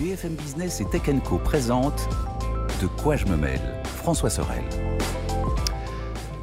BFM Business et Tech Co présente De quoi je me mêle François Sorel.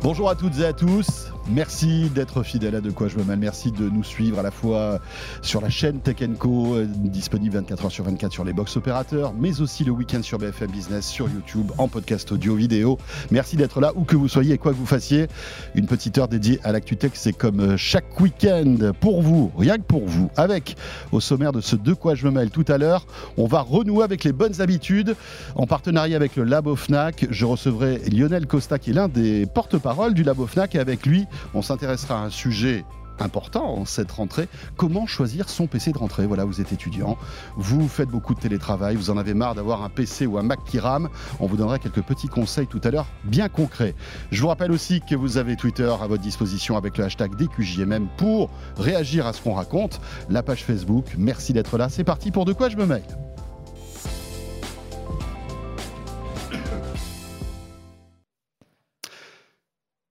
Bonjour à toutes et à tous. Merci d'être fidèle à De quoi je me mêle. Merci de nous suivre à la fois sur la chaîne Tech Co, euh, disponible 24 h sur 24 sur les box opérateurs, mais aussi le week-end sur BFM Business, sur YouTube, en podcast audio, vidéo. Merci d'être là, où que vous soyez et quoi que vous fassiez. Une petite heure dédiée à l'actu tech, c'est comme euh, chaque week-end pour vous, rien que pour vous. Avec, au sommaire de ce De quoi je me mêle tout à l'heure, on va renouer avec les bonnes habitudes en partenariat avec le Labo FNAC. Je recevrai Lionel Costa, qui est l'un des porte-parole du Labo FNAC, et avec lui, on s'intéressera à un sujet important cette rentrée. Comment choisir son PC de rentrée? Voilà, vous êtes étudiant, vous faites beaucoup de télétravail, vous en avez marre d'avoir un PC ou un Mac qui rame. On vous donnera quelques petits conseils tout à l'heure, bien concrets. Je vous rappelle aussi que vous avez Twitter à votre disposition avec le hashtag DQJMM pour réagir à ce qu'on raconte. La page Facebook, merci d'être là. C'est parti pour De quoi je me mêle?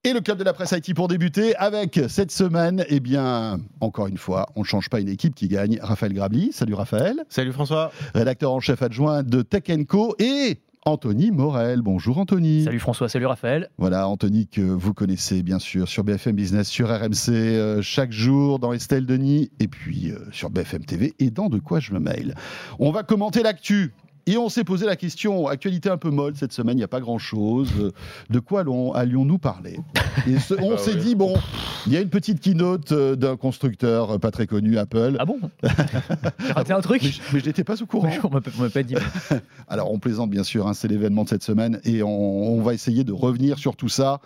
Et le club de la presse IT pour débuter avec cette semaine, eh bien, encore une fois, on ne change pas une équipe qui gagne. Raphaël Grabli, salut Raphaël. Salut François. Rédacteur en chef adjoint de Tech Co et Anthony Morel. Bonjour Anthony. Salut François, salut Raphaël. Voilà, Anthony que vous connaissez bien sûr sur BFM Business, sur RMC, euh, chaque jour dans Estelle Denis, et puis euh, sur BFM TV et dans De quoi je me mail. On va commenter l'actu et on s'est posé la question, actualité un peu molle cette semaine, il n'y a pas grand-chose. De quoi allions-nous parler? Et On bah s'est dit, bon, il y a une petite keynote euh, d'un constructeur pas très connu, Apple. Ah bon? J'ai raté un truc? Mais, je n'étais pas au courant. on ne m'a pas dit. Alors on plaisante bien sûr, hein, c'est l'événement de cette semaine et on, va essayer de revenir sur tout ça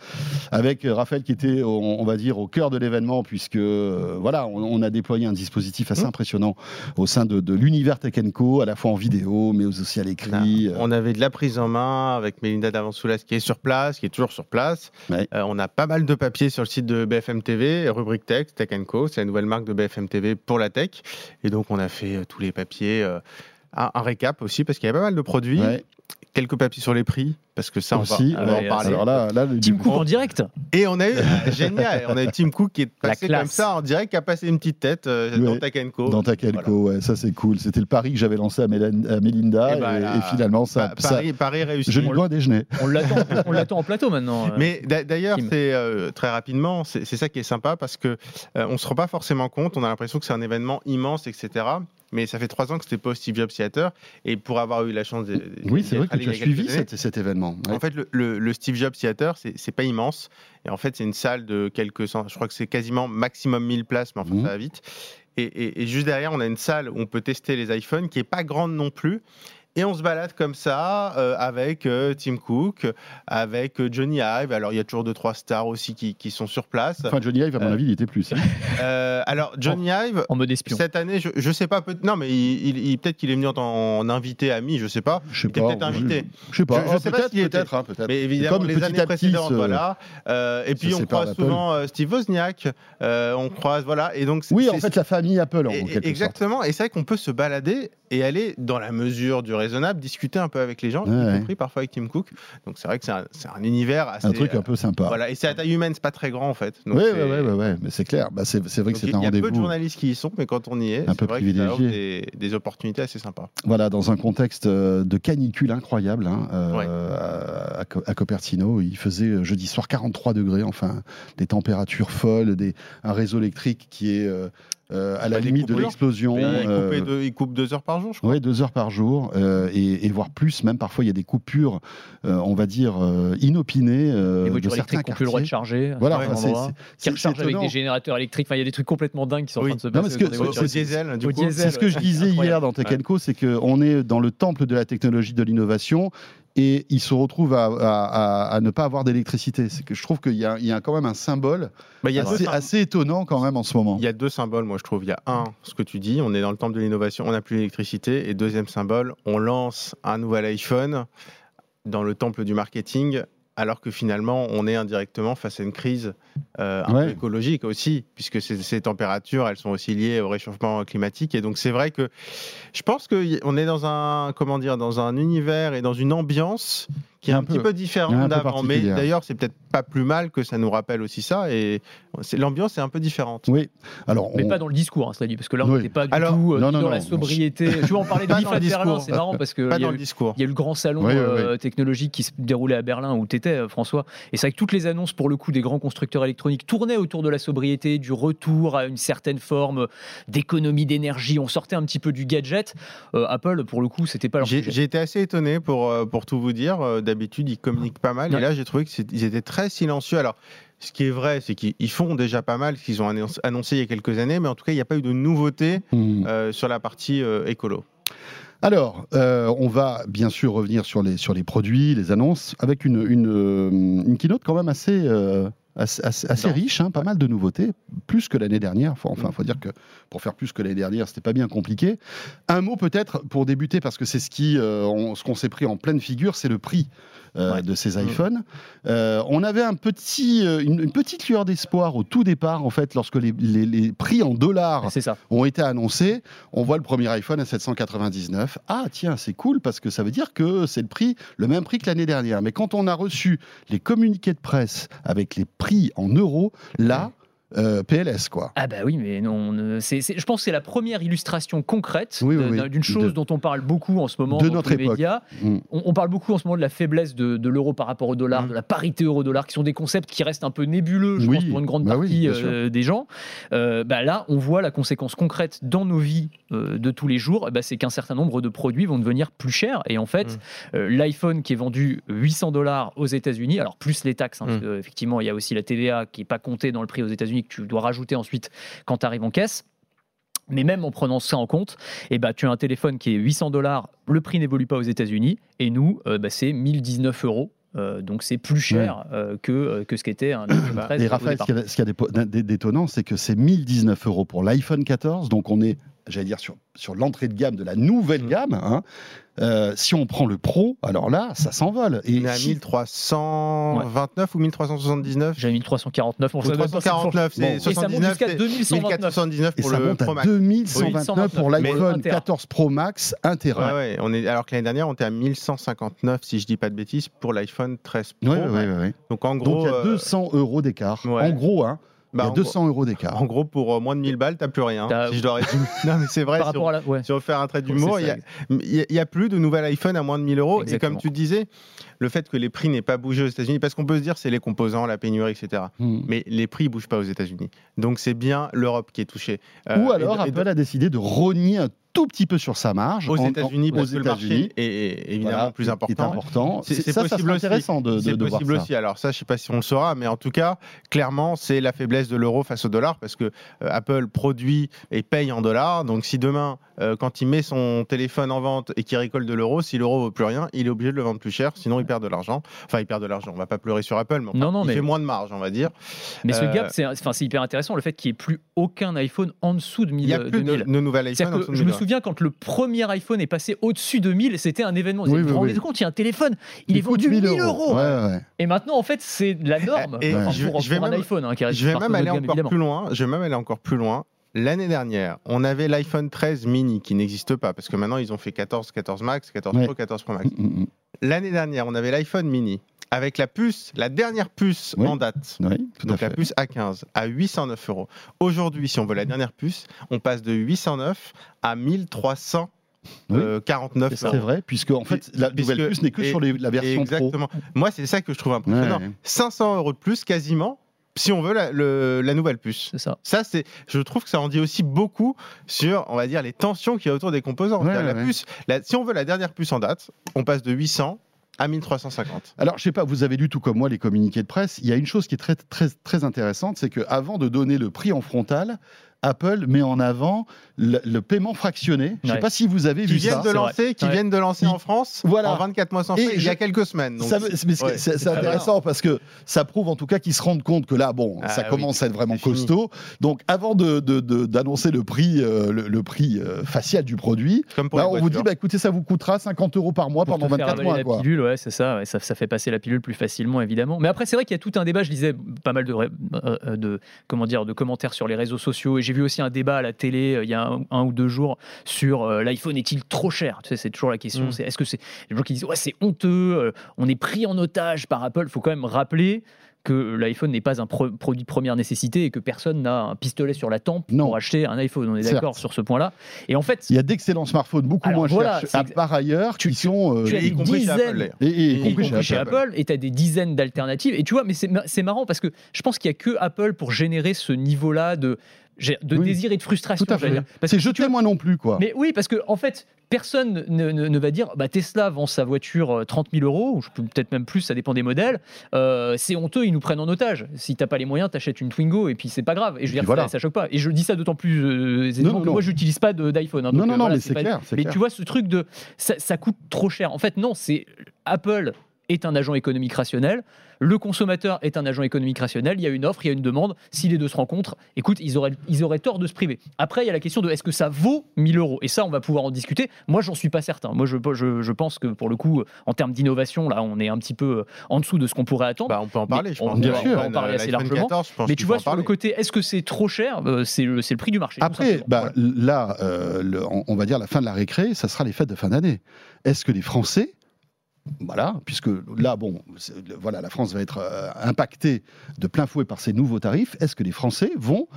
avec Raphaël qui était, on, va dire, au cœur de l'événement puisque euh, voilà, on, a déployé un dispositif assez mmh. impressionnant au sein de, de l'univers Tech à la fois en vidéo mais aussi à l'écrit. Euh. On avait de la prise en main avec Mélinda Davansoulas qui est sur place, qui est toujours sur place. Euh, on a pas mal de papiers sur le site de BFM TV, rubrique Tech, Tech Co. C'est la nouvelle marque de BFM TV pour la tech. Et donc on a fait euh, tous les papiers. un, récap aussi parce qu'il y a pas mal de produits. Quelques papiers sur les prix parce que ça, on, va, en parler. Alors là, là, Tim Cook en direct. Et on a eu, génial, on a eu Tim Cook qui est passé comme ça en direct, qui a passé une petite tête euh, dans Takenco. Dans Takenco, ouais, ça c'est cool. C'était le pari que j'avais lancé à, Melinda, eh ben, et, finalement, ça, Paris, Paris réussi. Je lui dois déjeuner. On l'attend en plateau maintenant. Euh, Mais d'ailleurs, c'est euh, très rapidement, c'est ça qui est sympa parce que on se rend pas forcément compte, on a l'impression que c'est un événement immense, etc mais ça fait trois ans que c'était pas au Steve Jobs Theater. Et pour avoir eu la chance de. Oui, c'est vrai que tu as suivi cet, événement. En fait, le, Steve Jobs Theater, c'est pas immense. Et en fait, c'est une salle de quelques cent. Je crois que c'est quasiment maximum 1000 places, mais enfin, mmh. ça va vite. Et, et, juste derrière, on a une salle où on peut tester les iPhones qui est pas grande non plus. Et on se balade comme ça euh, avec euh, Tim Cook, avec euh, Johnny Ive. Alors il y a toujours deux trois stars aussi qui, qui sont sur place. Enfin Johnny Ive à mon avis il était plus. Hein. alors Johnny Ive en mode espion. Cette année je, je sais pas peut non mais il, peut-être qu'il est venu en, invité ami je sais pas. Je sais pas. Peut-être invité. Je, sais pas. Je, sais peut-être peut-être hein, peut-être. Mais évidemment Comme les années précédentes voilà. et puis on croise souvent Steve Wozniak. on croise voilà et donc. Oui en fait la famille Apple en Exactement et c'est vrai qu'on peut se balader et aller dans la mesure du raisonnable discuter un peu avec les gens, y compris parfois avec Tim Cook. Donc c'est vrai que c'est un, un, univers assez. Un truc un peu sympa. Voilà, et c'est à taille humaine, c'est pas très grand en fait. Oui, oui, oui, ouais, mais c'est clair. Bah, c'est vrai que c'est un rendez-vous. Il y a peu de journalistes qui y sont, mais quand on y est, peu vrai privilégié. Des, des, opportunités assez sympas. Voilà, dans un contexte euh, de canicule incroyable hein, euh, à, Copertino, il faisait euh, jeudi soir 43 degrés, enfin des températures folles, des, un réseau électrique qui est euh, à la limite de l'explosion. Euh, il, coupe deux heures par jour, je crois. Oui, deux heures par jour, euh, et, voire plus. Même parfois, il y a des coupures, on va dire, inopinées. les voitures électriques n'ont plus le droit de charger. Voilà, qui rechargent avec des générateurs électriques. Enfin, il y a des trucs complètement dingues qui sont en train de se passer. C'est ce que je disais hier dans Tech c'est qu'on est dans le temple de la technologie de l'innovation et ils se retrouvent à, ne pas avoir d'électricité. C'est que je trouve qu'il y, a quand même un symbole bah, assez, étonnant quand même en ce moment. Il y a deux symboles, moi je trouve. Il y a un, ce que tu dis, on est dans le temple de l'innovation, on n'a plus d'électricité. Et deuxième symbole, on lance un nouvel iPhone dans le temple du marketing alors que finalement, on est indirectement face à une crise euh, un peu écologique aussi, puisque ces, températures, elles sont aussi liées au réchauffement climatique. Et donc, c'est vrai que je pense qu'on est dans un, comment dire, dans un univers et dans une ambiance qui est un, petit peu différent d'avant. Mais d'ailleurs, c'est peut-être pas plus mal que ça nous rappelle aussi ça. Et l'ambiance est un peu différente. Oui. Alors, mais pas dans le discours, hein, dit, parce que là, on n'était pas du tout euh, dans la sobriété. Je vais en parler de l'IFA de Berlin, c'est marrant parce que il y, a eu le grand salon euh, technologique qui se déroulait à Berlin où tu étais, euh, François. Et c'est vrai que toutes les annonces, pour le coup, des grands constructeurs électroniques tournaient autour de la sobriété, du retour à une certaine forme d'économie d'énergie. On sortait un petit peu du gadget. Apple, pour le coup, c'était pas leur J'ai été assez étonné pour, pour tout vous dire. D'habitude, ils communiquent pas mal. Et là, j'ai trouvé qu'ils étaient très silencieux. Alors, ce qui est vrai, c'est qu'ils font déjà pas mal ce qu'ils ont annoncé il y a quelques années, mais en tout cas, il n'y a pas eu de nouveauté hmm. euh, sur la partie euh, écolo. Alors, euh, on va bien sûr revenir sur les, sur les produits, les annonces, avec une, une, une keynote quand même assez, assez, riche, hein, pas mal de nouveautés, plus que l'année dernière. Enfin, il faut dire que pour faire plus que l'année dernière, c'était pas bien compliqué. Un mot peut-être pour débuter, parce que c'est ce euh, ce qu'on s'est pris en pleine figure, c'est le prix euh, de ces mm. iPhones. Euh, on avait un petit, une, petite lueur d'espoir au tout départ, en fait, lorsque les, les, prix en dollars ont été annoncés. On voit le premier iPhone à 799. Ah tiens, c'est cool parce que ça veut dire que c'est le prix, le même prix que l'année dernière. Mais quand on a reçu les communiqués de presse avec les prix en euros, là, euh, PLS, quoi. Ah bah oui, mais non, c'est, je pense que c'est la première illustration concrète d'une chose dont on parle beaucoup en ce moment de dans notre les médias. Mm. On, parle beaucoup en ce moment de la faiblesse de, l'euro par rapport au dollar, mm. de la parité euro-dollar, qui sont des concepts qui restent un peu nébuleux, je pense, pour une grande bah partie euh, des gens. Euh, bah là, on voit la conséquence concrète dans nos vies de tous les jours, bah c'est qu'un certain nombre de produits vont devenir plus chers. Et en fait, mm. l'iPhone qui est vendu 800 dollars aux États-Unis, alors plus les taxes, hein, parce qu'effectivement, il y a aussi la TVA qui n'est pas comptée dans le prix aux États-Unis que tu dois rajouter ensuite quand tu arrives en caisse. Mais même en prenant ça en compte, eh ben, tu as un téléphone qui est 800 dollars, le prix n'évolue pas aux États-Unis, et nous, euh, bah, c'est 1019 euros. Euh, donc c'est plus cher euh, que, que ce qu'était un iPhone 13. Et Raphaël, ce qui est d'étonnant, c'est que c'est 1019 euros pour l'iPhone 14, donc on est j'allais dire, sur, sur l'entrée de gamme de la nouvelle mm. gamme. Hein. Euh, si on prend le Pro, alors là, ça s'envole. Et on est à 1329 ou 1379 J'ai 1349. 1349, c'est 79. jusqu'à 2129 pour et ça le monte Pro Max. 2129 pour l'iPhone 14 Pro Max, intérêt. Ouais, on est, alors que l'année dernière, on était à 1159, si je dis pas de bêtises, pour l'iPhone 13 Pro. Donc en gros. Donc il y a 200 euh, euros d'écart. En gros, hein. Bah, il y a 200 euros d'écart. En gros, pour euh, moins de 1000 balles, t'as plus rien. Si je dois résumer. non, mais c'est vrai. si, on, fait un trait d'humour, il n'y a, plus de nouvel iPhone à moins de 1000 euros. Et comme tu disais, le fait que les prix n'aient pas bougé aux États-Unis, parce qu'on peut se dire c'est les composants, la pénurie, etc. Hmm. Mais les prix ne bougent pas aux États-Unis. Donc c'est bien l'Europe qui est touchée. Euh, Ou alors Apple a décidé de rogner un tout petit peu sur sa marge. Aux États-Unis, parce que le marché est, évidemment plus important. C'est possible intéressant de, de, possible aussi. Alors ça, je ne sais pas si on le saura, mais en tout cas, clairement, c'est la faiblesse de l'euro face au dollar, parce que euh, Apple produit et paye en dollars. Donc si demain, euh, quand il met son téléphone en vente et qu'il récolte de l'euro, si l'euro vaut plus rien, il est obligé de le vendre plus cher, sinon il perd de l'argent. Enfin, il perd de l'argent. On va pas pleurer sur Apple, mais, non, non, il fait moins de marge, on va dire. Mais ce gap, euh, c'est hyper intéressant, le fait qu'il n'y ait plus aucun iPhone en dessous de 1000. Il n'y a plus de, de nouvel iPhone. En dessous de je me souviens quand le premier iPhone est passé au-dessus de 1000, c'était un événement. Vous vous rendez compte, il y a un téléphone, il, est vendu 1000 euros. Et maintenant, en fait, c'est la norme et pour, je vais un iPhone. Hein, je vais même aller encore plus loin. Je vais même aller encore plus loin. L'année dernière, on avait l'iPhone 13 mini qui n'existe pas parce que maintenant ils ont fait 14, 14 Max, 14 Pro, 14 Pro Max. Mm, mm, mm. L'année dernière, on avait l'iPhone mini avec la puce, la dernière puce en date, donc la puce A15, à 809 euros. Aujourd'hui, si on veut la dernière puce, on passe de 809 à 1349 49 C'est vrai, puisque en fait la nouvelle puce n'est que sur la version exactement. Moi, c'est ça que je trouve impressionnant. 500 euros de plus quasiment si on veut la, nouvelle puce. C'est ça. Ça, c'est, je trouve que ça en dit aussi beaucoup sur, on va dire, les tensions qu'il y a autour des composants. la puce, si on veut la dernière puce en date, on passe de 800 à 1350. Alors, je sais pas, vous avez lu tout comme moi les communiqués de presse. Il y a une chose qui est très, très, très intéressante, c'est qu'avant de donner le prix en frontal, Apple met en avant le, paiement fractionné. Je ne sais pas si vous avez qui vu viennent ça. De lancer, qui viennent de lancer en France voilà. en 24 mois sans frais, il y a quelques semaines. C'est intéressant parce que ça prouve en tout cas qu'ils se rendent compte que là, bon, ah ça commence à être vraiment costaud. Donc avant d'annoncer de, le prix, euh, le, prix euh, facial du produit, bah, on vous dit, bah, écoutez, ça vous coûtera 50 euros par mois pendant 24 mois. La pilule, ouais, c'est ça, ça, ça. fait passer la pilule plus facilement, évidemment. Mais après, c'est vrai qu'il y a tout un débat. Je lisais pas mal de, euh, de, comment dire, de commentaires sur les réseaux sociaux et j'ai vu aussi un débat à la télé il y a un, ou deux jours sur l'iPhone est-il trop cher? Tu sais, c'est toujours la question. Mm. C'est est-ce que c'est les gens qui disent ouais c'est honteux, on est pris en otage par Apple. Il faut quand même rappeler que l'iPhone n'est pas un produit de première nécessité et que personne n'a un pistolet sur la tempe pour acheter un iPhone. On est d'accord sur ce point-là. Et en fait, il y a d'excellents smartphones beaucoup moins chers par ailleurs tu, qui sont euh, tu as des dizaines et, y compris chez, Apple, et tu as des dizaines d'alternatives. Et tu vois, mais c'est marrant parce que je pense qu'il n'y a que Apple pour générer ce niveau-là de de désir et de frustration. Tout à fait. C'est jeter moi non plus, quoi. Mais oui, parce que en fait, personne ne, va dire bah, Tesla vend sa voiture 30 euh, 000 euros, ou peut-être même plus, ça dépend des modèles. Euh, c'est honteux, ils nous prennent en otage. Si t'as pas les moyens, t'achètes une Twingo et puis c'est pas grave. Et je veux dire, voilà. ça, choque pas. Et je dis ça d'autant plus euh, aisément que moi, j'utilise pas d'iPhone. Hein, non, non, non, mais c'est clair. Mais tu vois, ce truc de ça, ça coûte trop cher. En fait, non, c'est Apple est un agent économique rationnel. Le consommateur est un agent économique rationnel. Il y a une offre, il y a une demande. Si les deux se rencontrent, écoute, ils auraient, ils auraient tort de se priver. Après, il y a la question de est-ce que ça vaut 1000 euros? Et ça, on va pouvoir en discuter. Moi, j'en suis pas certain. Moi, je, je, pense que pour le coup, en termes d'innovation, là, on est un petit peu en dessous de ce qu'on pourrait attendre. Bah, on peut en parler, je pense. On, Bien sûr. en parler assez largement. Mais tu vois, sur le côté, est-ce que c'est trop cher? Euh, C'est le, le, prix du marché. Après, bah, là, euh, on va dire la fin de la récré, ça sera les fêtes de fin d'année. Est-ce que les Français voilà, puisque là, bon, la France va être euh, impactée de plein fouet par ces nouveaux tarifs. Est-ce que les Français vont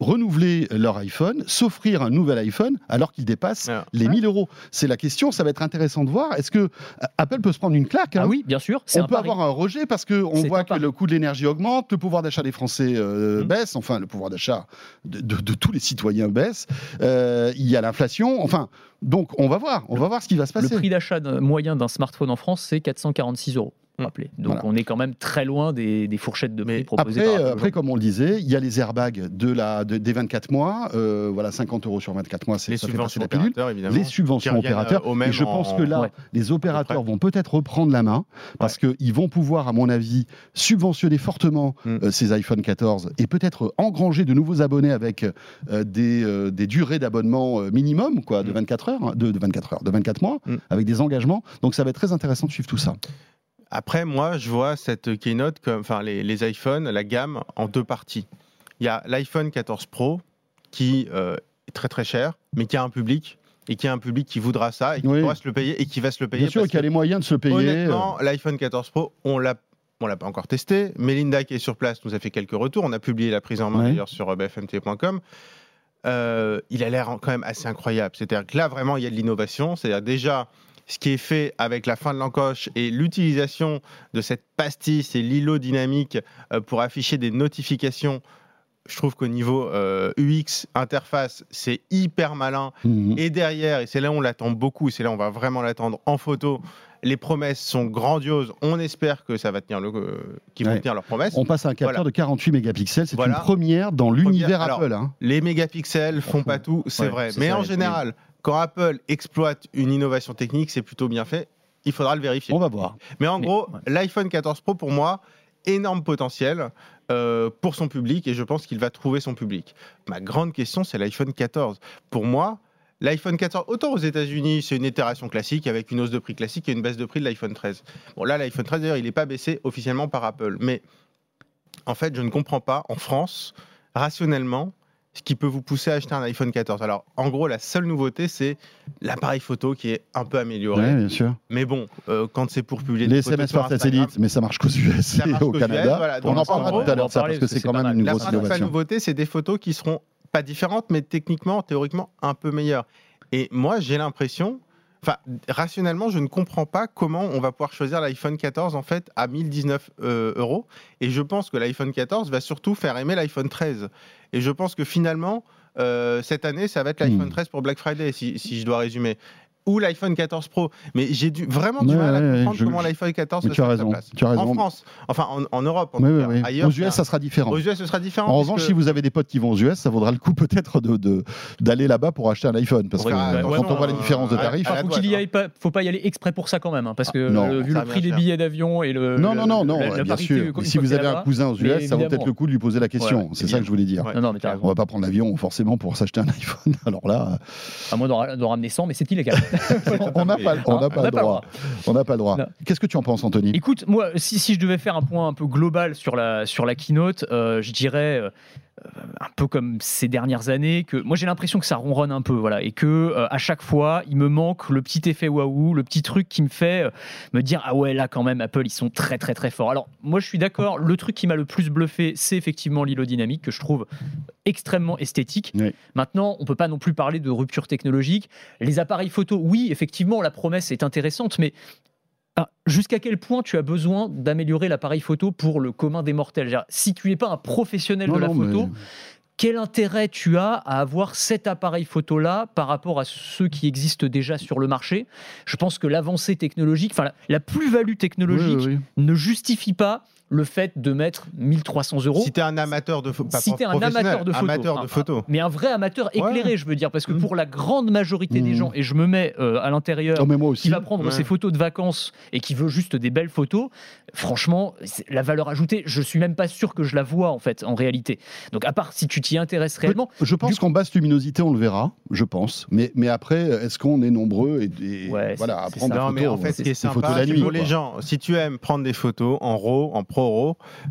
renouveler leur iPhone, s'offrir un nouvel iPhone alors qu'il dépasse ah. les 1000 euros C'est la question, ça va être intéressant de voir. Est-ce que euh, Apple peut se prendre une claque hein? Ah oui, bien sûr. On peut avoir un rejet parce qu'on voit que le coût de l'énergie augmente, le pouvoir d'achat des Français euh, mmh. baisse, enfin le pouvoir d'achat de, tous les citoyens baisse, euh, il y a l'inflation, enfin, donc on va voir, on va voir ce qui va se passer. Le prix d'achat moyen d'un smartphone en France, c'est 446 euros. Mm. Donc on est quand même très loin des, fourchettes de prix proposées après, par Après, comme on le disait, il y a les airbags de la, des 24 mois. Euh, voilà, 50 euros sur 24 mois, c'est les subventions opérateurs, évidemment. Les subventions opérateurs. et je pense que là, les opérateurs vont peut-être reprendre la main parce qu'ils vont pouvoir, à mon avis, subventionner fortement mm. euh, ces iPhone 14 et peut-être engranger de nouveaux abonnés avec euh, des, des, durées d'abonnement minimum, quoi, de 24 mm. heures, de, de, 24 heures, de 24 mois, avec des engagements. Donc ça va être très intéressant de suivre tout ça. Après, moi, je vois cette keynote comme, enfin, les, les iPhones, la gamme, en deux parties. Il y a l'iPhone 14 Pro qui euh, est très très cher, mais qui a un public et qui a un public qui voudra ça et qui pourra se le payer et qui va se le payer. Bien sûr, qui a les moyens de se payer. Honnêtement, l'iPhone 14 Pro, on l'a on l'a pas encore testé. Melinda, qui est sur place, nous a fait quelques retours. On a publié la prise en main d'ailleurs sur euh, bfmt.com. Euh, il a l'air quand même assez incroyable. C'est-à-dire que là, vraiment, il y a de l'innovation. C'est-à-dire déjà, ce qui est fait avec la fin de l'encoche et l'utilisation de cette pastille, c'est l'îlot dynamique euh, pour afficher des notifications je trouve qu'au niveau euh, UX, interface, c'est hyper malin. Mhm. Et derrière, et c'est là où on l'attend beaucoup, c'est là où on va vraiment l'attendre en photo, les promesses sont grandioses. On espère que ça va tenir le, euh, qu'ils vont tenir leurs promesses. On passe à un capteur de 48 mégapixels. C'est une première dans l'univers Apple. Hein. Les mégapixels font pas tout, c'est vrai. Mais en général, quand Apple exploite une innovation technique, c'est plutôt bien fait. Il faudra le vérifier. On va voir. Mais en gros, l'iPhone 14 Pro, pour moi, énorme potentiel euh, pour son public et je pense qu'il va trouver son public. Ma grande question, c'est l'iPhone 14. Pour moi, L'iPhone 14, autant aux États-Unis, c'est une itération classique avec une hausse de prix classique et une baisse de prix de l'iPhone 13. Bon, là, l'iPhone 13, d'ailleurs, il n'est pas baissé officiellement par Apple. Mais en fait, je ne comprends pas, en France, rationnellement, ce qui peut vous pousser à acheter un iPhone 14. Alors, en gros, la seule nouveauté, c'est l'appareil photo qui est un peu amélioré. bien sûr. Mais bon, euh, quand c'est pour publier des SMS par satellite, mais ça marche qu'aux US et au Canada. On en parlera tout à l'heure de ça parce que c'est quand même une grosse innovation. La nouveauté, c'est des photos qui seront pas différentes, mais techniquement, théoriquement, un peu meilleures. Et moi, j'ai l'impression Enfin, rationnellement, je ne comprends pas comment on va pouvoir choisir l'iPhone 14 en fait à 1019 euh, euros. Et je pense que l'iPhone 14 va surtout faire aimer l'iPhone 13. Et je pense que finalement, euh, cette année, ça va être l'iPhone 13 hmm. pour Black Friday, si, si je dois résumer ou l'iPhone 14 Pro. Mais j'ai dû, vraiment du mal à comprendre comment l'iPhone 14 se raison, place. Tu as raison. En France, enfin en, Europe, en Ailleurs, aux US, ça sera différent. Aux US, ce sera différent. En revanche, si vous avez des potes qui vont aux US, ça vaudra le coup peut-être de, d'aller là-bas pour acheter un iPhone. Parce que quand on voit les différences de tarifs. Il faut qu'il pas, faut pas y aller exprès pour ça quand même. Hein, parce que ah, vu le prix des billets d'avion et le. Non, non, non, non, bien sûr. Si vous avez un cousin aux US, ça vaut peut-être le coup de lui poser la question. C'est ça que je voulais dire. On va pas prendre l'avion forcément pour s'acheter un iPhone. Alors là. À moins de ramener 100, mais c'est illégal on n'a pas, le droit. On n'a pas le droit. Qu'est-ce que tu en penses, Anthony? Écoute, moi, si, si, je devais faire un point un peu global sur la, sur la keynote, euh, je dirais. Un peu comme ces dernières années, que moi j'ai l'impression que ça ronronne un peu, voilà, et que euh, à chaque fois il me manque le petit effet waouh, le petit truc qui me fait euh, me dire ah ouais là quand même Apple ils sont très très très forts. Alors moi je suis d'accord, le truc qui m'a le plus bluffé c'est effectivement l'îlot dynamique que je trouve extrêmement esthétique. Maintenant on peut pas non plus parler de rupture technologique. Les appareils photo, oui effectivement la promesse est intéressante, mais ah, jusqu'à quel point tu as besoin d'améliorer l'appareil photo pour le commun des mortels? Si tu n'es pas un professionnel de la photo, quel intérêt tu as à avoir cet appareil photo-là par rapport à ceux qui existent déjà sur le marché? Je pense que l'avancée technologique, enfin la, plus-value technologique ne justifie pas le fait de mettre 1300 euros. Si tu es un amateur de photo, si un amateur de photo, amateur de photo. mais un vrai amateur éclairé, je veux dire, parce que mm. pour la grande majorité des mm. gens, et je me mets euh, à l'intérieur, qui va prendre ses photos de vacances et qui veut juste des belles photos, franchement, la valeur ajoutée, je suis même pas sûr que je la vois en fait, en réalité. Donc à part si tu t'y intéresses réellement. Je pense qu'en basse luminosité, on le verra, je pense. Mais, mais après, est-ce qu'on est nombreux et, voilà, à prendre des photos, mais en fait, ce qui est sympa, la nuit, pour les gens, si tu aimes prendre des photos en RAW, en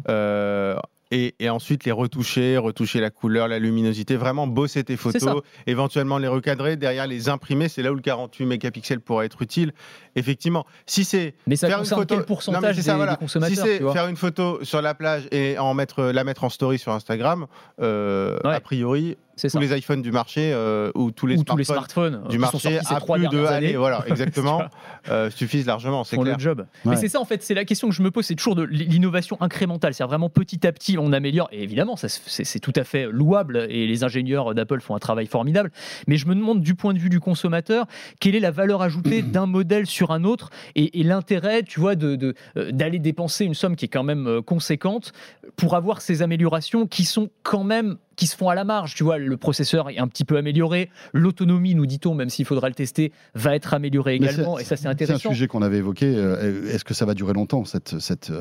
Euh, et, ensuite les retoucher, retoucher la couleur, la luminosité, vraiment bosser tes photos, éventuellement les recadrer, derrière les imprimer, c'est là où le 48 mégapixels pourrait être utile. Effectivement, si c'est faire une photo, quel pourcentage Si c'est faire une photo sur la plage et en mettre, la mettre en story sur Instagram, euh, a priori, tous les iPhones du marché euh, ou tous les, smartphones, du marché à plus de années, voilà, exactement, euh, suffisent largement, c'est clair. le job. Mais c'est ça en fait, c'est la question que je me pose, c'est toujours de l'innovation incrémentale, c'est vraiment petit à petit on améliore. Et évidemment, c'est tout à fait louable et les ingénieurs d'Apple font un travail formidable. Mais je me demande du point de vue du consommateur, quelle est la valeur ajoutée d'un modèle sur un autre et, l'intérêt, tu vois, d'aller de, euh, d'aller dépenser une somme qui est quand même conséquente pour avoir ces améliorations qui sont quand même qui se font à la marge. Tu vois, le processeur est un petit peu amélioré. L'autonomie, nous dit-on, même s'il faudra le tester, va être améliorée également. Et ça, c'est intéressant. C'est un sujet qu'on avait évoqué. Euh, est-ce que ça va durer longtemps, cette, cette,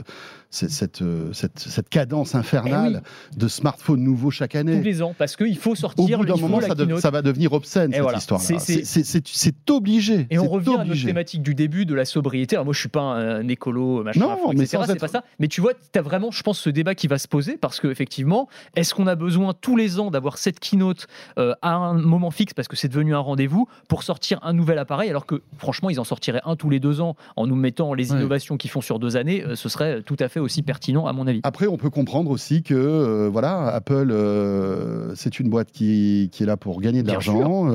cette, cette, cette cadence infernale eh de smartphones nouveaux chaque année? Tous les ans, parce qu'il faut sortir. Au bout d'un moment, ça, ça, va devenir obscène, cette histoire-là. C'est obligé. Et on revient à notre thématique du début de la sobriété. Alors moi, je suis pas un, écolo, machin, non, mais c'est pas ça. Mais tu vois, tu as vraiment, je pense, ce débat qui va se poser parce qu'effectivement, est-ce qu'on a besoin tous les ans d'avoir cette keynote euh, à un moment fixe parce que c'est devenu un rendez-vous pour sortir un nouvel appareil alors que franchement ils en sortiraient un tous les deux ans en nous mettant les innovations qu'ils font sur deux années euh, ce serait tout à fait aussi pertinent à mon avis. Après on peut comprendre aussi que euh, voilà Apple c'est une boîte qui, qui, est là pour gagner de l'argent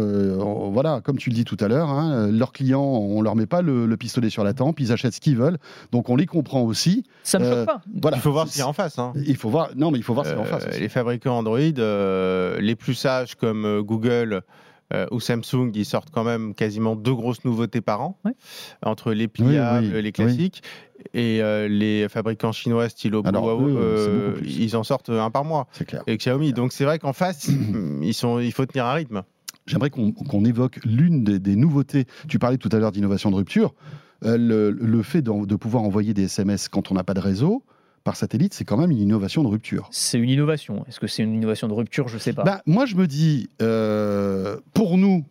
voilà comme tu le dis tout à l'heure hein, leurs clients on leur met pas le, pistolet sur la tempe ils achètent ce qu'ils veulent donc on les comprend aussi. Ça me choque pas. Voilà. Il faut voir ce qu'il y a en face. Hein. Il faut voir non mais il faut voir ce qu'il y a en face. Les fabricants Android euh, les plus sages comme euh, Google euh, ou Samsung, ils sortent quand même quasiment deux grosses nouveautés par an, entre les pliables, les classiques, et les fabricants chinois style Huawei, ils en sortent un par mois. Clair. Et Xiaomi. Donc c'est vrai qu'en face, ils sont, il faut tenir un rythme. J'aimerais qu'on évoque l'une des, nouveautés. Tu parlais tout à l'heure d'innovation de rupture. le, fait de, pouvoir envoyer des SMS quand on n'a pas de réseau, par satellite, c'est quand même une innovation de rupture. C'est une innovation. Est-ce que c'est une innovation de rupture? Je ne sais pas. Bah, moi, je me dis, euh, pour nous,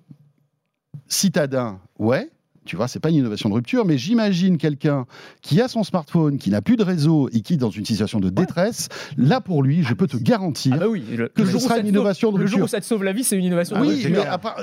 citadins, ouais, tu vois, c'est pas une innovation de rupture, mais j'imagine quelqu'un qui a son smartphone, qui n'a plus de réseau et qui est dans une situation de détresse. Là, pour lui, je peux te garantir ah bah oui, que ce sera une innovation de rupture. Le jour où ça te sauve la vie, c'est une innovation de rupture.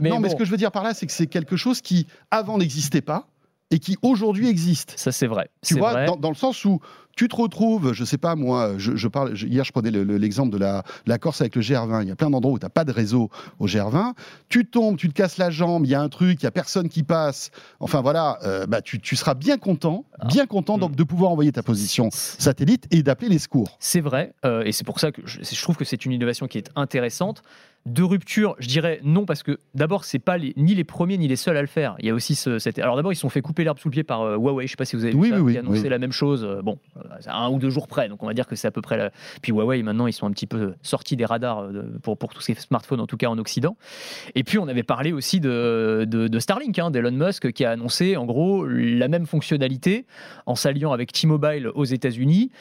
Mais, non, mais ce que je veux dire par là, c'est que c'est quelque chose qui, avant, n'existait pas et qui aujourd'hui existe. Ça, c'est vrai. Tu vois, Dans, le sens où tu te retrouves, je sais pas moi, je, parle, hier je prenais l'exemple de la, la, Corse avec le GR20. Il y a plein d'endroits où tu n'as pas de réseau au GR20. Tu tombes, tu te casses la jambe, il y a un truc, il y a personne qui passe. Enfin voilà, euh, bah, tu, tu, seras bien content, ah. bien content mm. de pouvoir envoyer ta position satellite et d'appeler les secours. C'est vrai, euh, et c'est pour ça que je, je trouve que c'est une innovation qui est intéressante de rupture, je dirais non parce que d'abord c'est pas ni les premiers ni les seuls à le faire. Il y a aussi ce, alors d'abord ils se sont fait couper l'herbe sous le pied par euh, Huawei. Je sais pas si vous avez vu ça, annoncé la même chose. Euh, bon, euh, un ou deux jours près, donc on va dire que c'est à peu près. La... Puis Huawei maintenant ils sont un petit peu sortis des radars pour pour tous ces smartphones en tout cas en Occident. Et puis on avait parlé aussi de, de, Starlink, hein, d'Elon Musk qui a annoncé en gros la même fonctionnalité en s'alliant avec T-Mobile aux États-Unis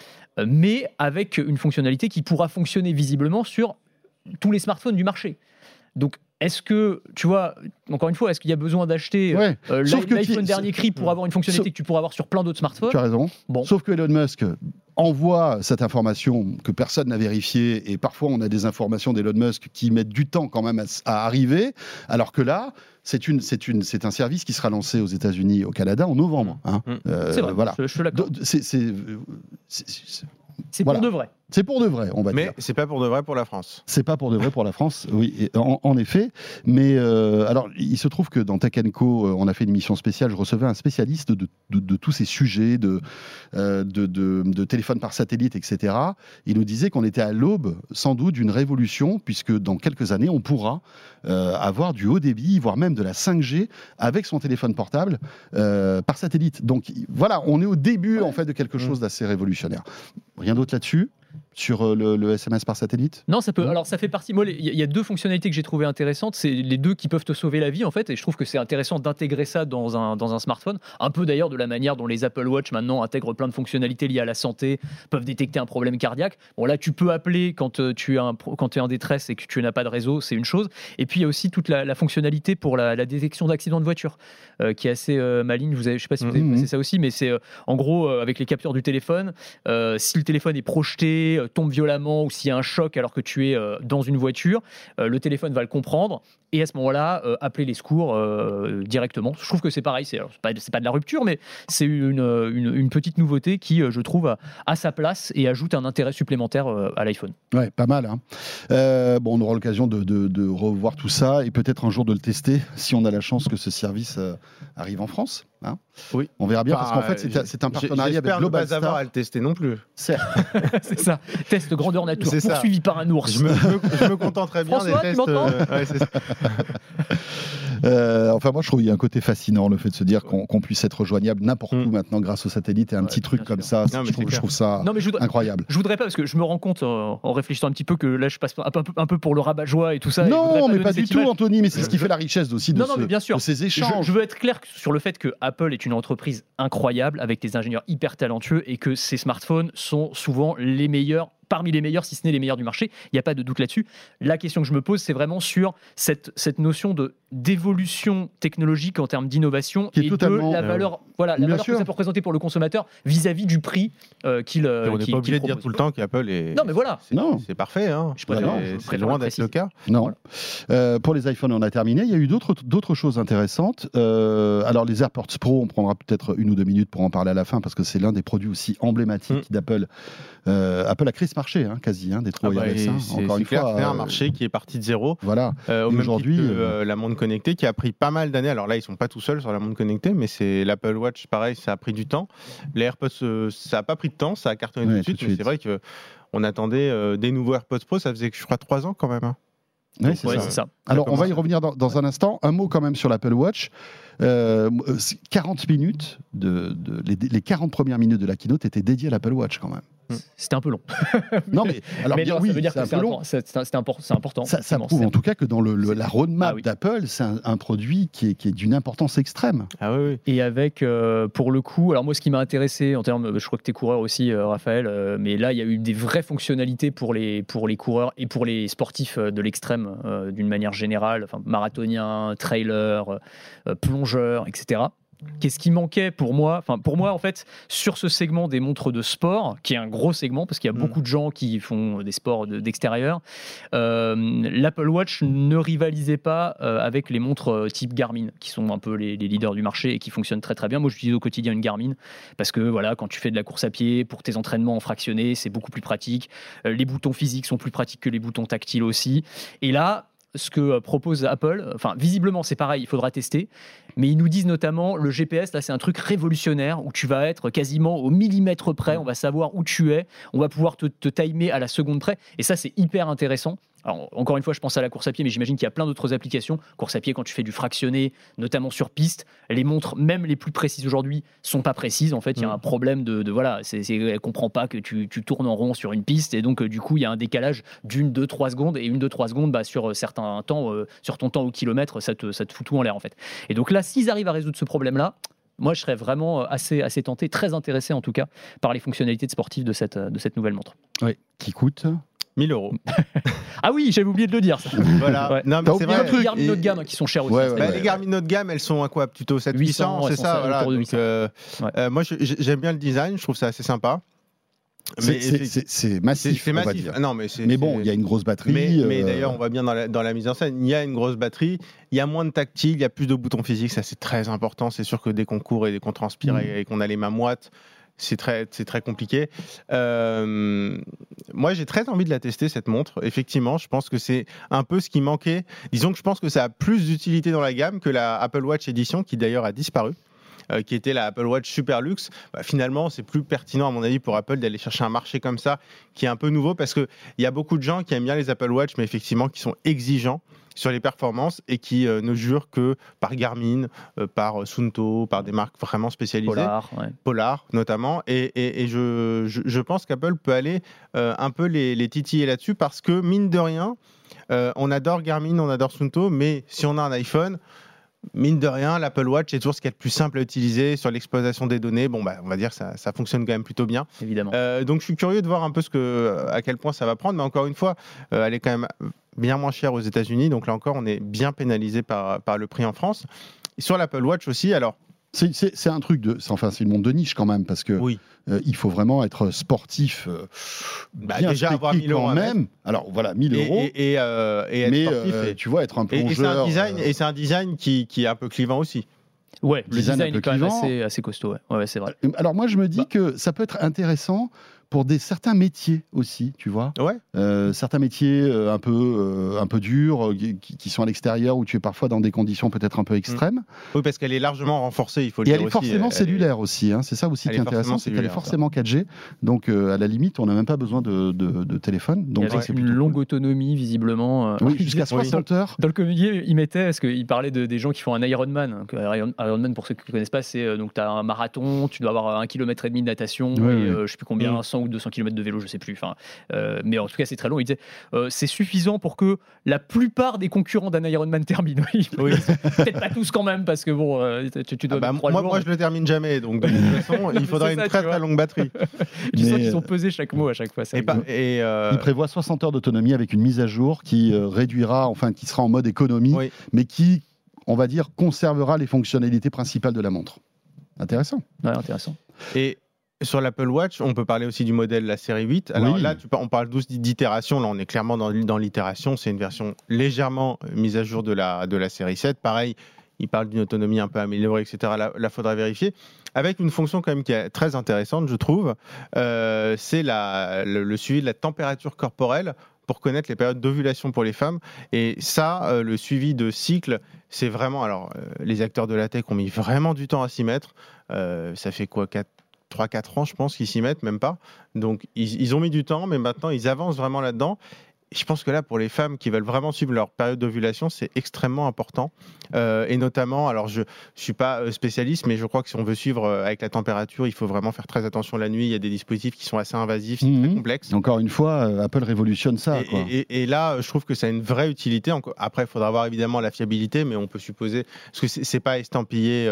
mais avec une fonctionnalité qui pourra fonctionner visiblement sur tous les smartphones du marché. Donc, est-ce que, tu vois, encore une fois, est-ce qu'il y a besoin d'acheter euh, l'iPhone dernier cri pour avoir une fonctionnalité que tu pourrais avoir sur plein d'autres smartphones? Tu as raison. Bon. Sauf que Elon Musk envoie cette information que personne n'a vérifiée et parfois on a des informations d'Elon Musk qui mettent du temps quand même à, arriver, alors que là, c'est une, c'est une, c'est un service qui sera lancé aux États-Unis, au Canada en novembre. Hein. Mmh. Euh, c'est vrai. Voilà. Je, je c'est pour de vrai. C'est pour de vrai, on va dire. Mais c'est pas pour de vrai pour la France. C'est pas pour de vrai pour la France, oui, en, effet. Mais euh, alors, il se trouve que dans Tech Co, euh, on a fait une émission spéciale. Je recevais un spécialiste de, de, tous ces sujets de, euh, de, de, téléphone par satellite, etc. Il nous disait qu'on était à l'aube, sans doute, d'une révolution, puisque dans quelques années, on pourra avoir du haut débit, voire même de la 5G avec son téléphone portable par satellite. Donc voilà, on est au début en fait de quelque chose d'assez révolutionnaire. Rien d'autre là-dessus? Sur euh, le, SMS par satellite? Non, ça peut. Alors, ça fait partie. Moi, il y a deux fonctionnalités que j'ai trouvées intéressantes. C'est les deux qui peuvent te sauver la vie, en fait. Et je trouve que c'est intéressant d'intégrer ça dans un, dans un smartphone. Un peu d'ailleurs de la manière dont les Apple Watch maintenant intègrent plein de fonctionnalités liées à la santé, peuvent détecter un problème cardiaque. Bon, là, tu peux appeler quand euh, tu es, un, quand es en détresse et que tu n'as pas de réseau, c'est une chose. Et puis, il y a aussi toute la, fonctionnalité pour la, détection d'accidents de voiture, euh, qui est assez maligne. Vous avez, je ne sais pas si vous avez mmh, mmh. ça aussi, mais c'est en gros, avec les capteurs du téléphone, si le téléphone est projeté, tombe violemment ou s'il y a un choc alors que tu es euh, dans une voiture, euh, le téléphone va le comprendre et à ce moment-là, euh, appeler les secours directement. Je trouve que c'est pareil, c'est pas, pas de la rupture, mais c'est une, une, petite nouveauté qui, je trouve, a, sa place et ajoute un intérêt supplémentaire à l'iPhone. Ouais, pas mal. Hein. bon, on aura l'occasion de, de, revoir tout ça et peut-être un jour de le tester si on a la chance que ce service arrive en France. Hein. oui. On verra bien, parce qu'en fait, c'est un partenariat avec Global ne pas avoir à le tester non plus. C'est ça. Test grandeur nature, poursuivi par un ours. Je me, je me, contenterais bien des tests. Euh, ouais, euh, enfin, moi, je trouve qu'il y a un côté fascinant, le fait de se dire qu'on puisse être rejoignable n'importe où mm. maintenant grâce au satellite et un petit truc comme ça. je, trouve, ça incroyable. Je voudrais pas, parce que je me rends compte en, réfléchissant un petit peu que là, je passe un peu, un peu pour le rabat-joie et tout ça. Non, mais pas du tout, Anthony, mais c'est ce qui fait la richesse aussi de, non, non, bien sûr. ces échanges. Je, veux être clair sur le fait que Apple est une entreprise incroyable avec des ingénieurs hyper talentueux et que ces smartphones sont souvent les meilleurs parmi les meilleurs, si ce n'est les meilleurs du marché. Il n'y a pas de doute là-dessus. La question que je me pose, c'est vraiment sur cette, cette notion de d'évolution technologique en termes d'innovation et de la valeur, voilà, la valeur que ça peut représenter pour le consommateur vis-à-vis du prix euh, qu'il euh, On n'est pas obligé de dire tout le temps qu'Apple est. Non, mais voilà. C'est parfait. Hein. C'est loin d'être le cas. Non. Euh, pour les iPhones, on a terminé. Il y a eu d'autres choses intéressantes. alors, les AirPods Pro, on prendra peut-être une ou deux minutes pour en parler à la fin parce que c'est l'un des produits aussi emblématiques mm. d'Apple. Apple a créé ce marché, hein, quasi, hein, des ah bah, Encore une fois. C'est un marché qui est parti de zéro. Voilà. Aujourd'hui. La montre connecté qui a pris pas mal d'années. Alors là, ils sont pas tout seuls sur la montre connectée, mais c'est l'Apple Watch, pareil, ça a pris du temps. Les AirPods, euh, ça a pas pris de temps, ça a cartonné tout de suite. c'est vrai qu'on attendait euh, des nouveaux AirPods Pro, ça faisait, je crois, trois ans quand même. Hein. Oui, c'est ça. Alors, on va y revenir dans, un instant. Un mot quand même sur l'Apple Watch. 40 euh, minutes, de, les, les, 40 premières minutes de la keynote étaient dédiées à l'Apple Watch quand même. Mm. C'était un peu long. non, mais alors mais oui, ça veut dire que c'est important. Ça, ça prouve en tout cas que dans le, la roadmap ah d'Apple, c'est un, produit qui est, qui est d'une importance extrême. Ah oui, oui. Et avec, euh, pour le coup, alors moi, ce qui m'a intéressé en termes, je crois que tu es coureur aussi, euh, Raphaël, euh, mais là, il y a eu des vraies fonctionnalités pour les, pour les coureurs et pour les sportifs de l'extrême d'une manière générale, enfin, marathonien, trailer, plongeur, etc. Qu'est-ce qui manquait pour moi Enfin, pour moi, en fait, sur ce segment des montres de sport, qui est un gros segment parce qu'il y a mm. beaucoup de gens qui font des sports d'extérieur, euh, l'Apple Watch ne rivalisait pas euh, avec les montres euh, type Garmin, qui sont un peu les, leaders du marché et qui fonctionnent très très bien. Moi, j'utilise au quotidien une Garmin parce que voilà, quand tu fais de la course à pied pour tes entraînements en fractionné, c'est beaucoup plus pratique. les boutons physiques sont plus pratiques que les boutons tactiles aussi. Et là, ce que propose Apple. Enfin, visiblement, c'est pareil, il faudra tester. Mais ils nous disent notamment, le GPS, là, c'est un truc révolutionnaire où tu vas être quasiment au millimètre près. On va savoir où tu es. On va pouvoir te, te timer à la seconde près. Et ça, c'est hyper intéressant encore une fois, je pense à la course à pied, mais j'imagine qu'il y a plein d'autres applications. Course à pied, quand tu fais du fractionné, notamment sur piste, les montres, même les plus précises aujourd'hui, sont pas précises. En fait, il y a mm. un problème de, voilà, c'est, elle comprend pas que tu, tournes en rond sur une piste, et donc euh, du coup, il y a un décalage d'une, deux, trois secondes, et une, deux, trois secondes, bah, sur euh, certains temps, euh, sur ton temps au kilomètre, ça te, ça te fout tout en l'air en fait. Et donc là, s'ils arrivent à résoudre ce problème-là, moi, je serais vraiment assez, assez tenté, très intéressé en tout cas, par les fonctionnalités de sportif de cette, de cette nouvelle montre. Oui, qui coûte 1000 euros. ah oui, j'avais oublié de le dire. Ça. Voilà. Non, mais c'est vrai. Les Garmin haut de gamme qui sont chers aussi. Bah, les Garmin haut de gamme, elles sont à quoi? Plutôt 700 c'est ça. Voilà. Euh, euh, moi, j'aime bien le design. Je trouve ça assez sympa. C'est massif. C'est massif. Non, mais, mais bon, il y a une grosse batterie. Mais, euh, d'ailleurs, on voit bien dans la, dans la, mise en scène, il y a une grosse batterie, il y a moins de tactile, il y a plus de boutons physiques, ça c'est très important. C'est sûr que dès qu'on court et dès qu'on transpire mm. et qu'on a les mains moites, c'est très, très compliqué. Euh, moi, j'ai très envie de la tester, cette montre. Effectivement, je pense que c'est un peu ce qui manquait. Disons que je pense que ça a plus d'utilité dans la gamme que la Apple Watch Edition, qui d'ailleurs a disparu. Euh, qui était la Apple Watch Super Luxe, bah, finalement, c'est plus pertinent, à mon avis, pour Apple d'aller chercher un marché comme ça, qui est un peu nouveau, parce qu'il y a beaucoup de gens qui aiment bien les Apple Watch, mais effectivement, qui sont exigeants sur les performances et qui euh, ne jurent que par Garmin, euh, par Sunto, par des marques vraiment spécialisées. Polar, Polar notamment. Et, je, je, pense qu'Apple peut aller un peu les, les titiller là-dessus parce que, mine de rien, on adore Garmin, on adore Sunto, mais si on a un iPhone, mine de rien, l'Apple Watch est toujours ce qui est le plus simple à utiliser sur l'exploitation des données. Bon, bah, on va dire que ça, ça fonctionne quand même plutôt bien. Évidemment. Euh, donc, je suis curieux de voir un peu ce que, à quel point ça va prendre. Mais encore une fois, euh, elle est quand même bien moins chère aux États-Unis. Donc là encore, on est bien pénalisé par, par le prix en France. sur l'Apple Watch aussi, alors c'est un truc de, enfin c'est une montre de niche quand même parce que oui. Euh, il faut vraiment être sportif, euh, bah, déjà avoir 1000 euros quand même. Alors voilà, 1000 euros. Et, euh, et, être mais sportif, tu vois, être un plongeur. Et c'est un design, un design qui, qui, est un peu clivant aussi. Ouais, le design, est quand même assez, assez costaud. Ouais. ouais c'est vrai. Alors moi, je me dis bah. que ça peut être intéressant pour des certains métiers aussi, tu vois. Ouais. Euh, certains métiers euh, un peu euh, un peu durs, qui, sont à l'extérieur où tu es parfois dans des conditions peut-être un peu extrêmes. Mm. Oui, parce qu'elle est largement renforcée, il faut le Et dire elle est forcément cellulaire aussi. Hein. C'est ça aussi qui est intéressant, c'est qu'elle est forcément 4G. Donc à la limite, on n'a même pas besoin de, de, téléphone. Donc c'est une longue autonomie visiblement. Oui, jusqu'à 60 heures. Dans le communiqué, il mettait, parce qu'il parlait de, des gens qui font un Ironman. Ironman, pour ceux qui ne connaissent pas, c'est donc tu as un marathon, tu dois avoir un kilomètre et demi de natation, et, je sais plus combien, 100 mm. Ou 200 km de vélo je sais plus. Enfin, euh, mais en tout cas, c'est très long. Il disait euh, c'est suffisant pour que la plupart des concurrents d'un Ironman terminent. oui. Peut-être pas tous quand même, parce que bon, euh, tu, dois. Ah bah, moi, moi, je le termine jamais, donc de toute façon, il faudrait une très très longue batterie. tu sens qu'ils sont pesés chaque mot à chaque fois. Et, Il prévoit 60 heures d'autonomie avec une mise à jour qui réduira, enfin, qui sera en mode économie, mais qui, on va dire, conservera les fonctionnalités principales de la montre. Intéressant. Ouais, intéressant. Et sur l'Apple Watch, on peut parler aussi du modèle la série 8. Alors là, tu, on parle douce d'itération. Là, on est clairement dans, dans l'itération. C'est une version légèrement mise à jour de la, de la série 7. Pareil, il parle d'une autonomie un peu améliorée, etc. Là, il faudra vérifier. Avec une fonction quand même qui est très intéressante, je trouve, euh, c'est le, le, suivi de la température corporelle pour connaître les périodes d'ovulation pour les femmes. Et ça, euh, le suivi de cycle, c'est vraiment. Alors, euh, les acteurs de la tech ont mis vraiment du temps à s'y mettre. ça fait quoi 4, 3-4 ans, je pense, qu'ils s'y mettent, même pas. Donc, ils, ont mis du temps, mais maintenant, ils avancent vraiment là-dedans je pense que là, pour les femmes qui veulent vraiment suivre leur période d'ovulation, c'est extrêmement important. Euh, et notamment, alors je ne suis pas euh, spécialiste, mais je crois que si on veut suivre euh, avec la température, il faut vraiment faire très attention la nuit. Il y a des dispositifs qui sont assez invasifs, c'est très mhm. complexe. Encore une fois, Apple révolutionne ça. Et, là, je trouve que ça a une vraie utilité. Après, il faudra voir évidemment la fiabilité, mais on peut supposer. Parce que c'est pas estampillé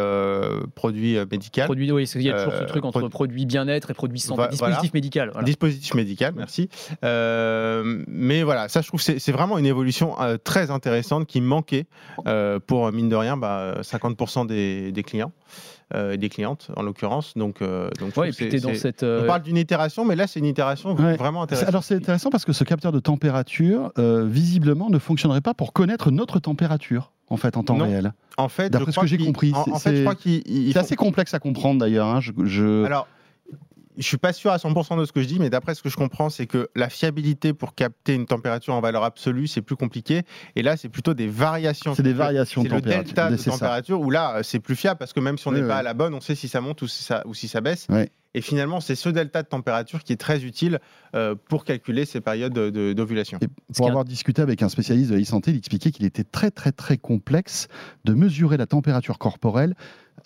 produit médical. Produit, oui, il y a toujours ce truc entre produit bien-être et produit santé. dispositif médical. Dispositif médical, merci. mais voilà, ça je trouve c'est, c'est vraiment une évolution euh, très intéressante qui manquait euh, pour mine de rien bah, 50% des, des clients. Euh, des clientes en l'occurrence. Donc, donc dans cette, on parle d'une itération, mais là c'est une itération vraiment intéressante. Alors c'est intéressant parce que ce capteur de température, visiblement, ne fonctionnerait pas pour connaître notre température en fait en temps réel. En fait, d'après ce que j'ai compris, c'est, c'est assez complexe à comprendre d'ailleurs. Hein. Je, je... Alors je suis pas sûr à 100% de ce que je dis, mais d'après ce que je comprends, c'est que la fiabilité pour capter une température en valeur absolue, c'est plus compliqué. Et là, c'est plutôt des variations. C'est des variations de température. le delta de température où là, c'est plus fiable parce que même si on n'est pas à la bonne, on sait si ça monte ou si ça, ou si ça baisse. Et finalement, c'est ce delta de température qui est très utile euh, pour calculer ces périodes d'ovulation. Pour avoir discuté avec un spécialiste de la santé il expliquait qu'il était très très très complexe de mesurer la température corporelle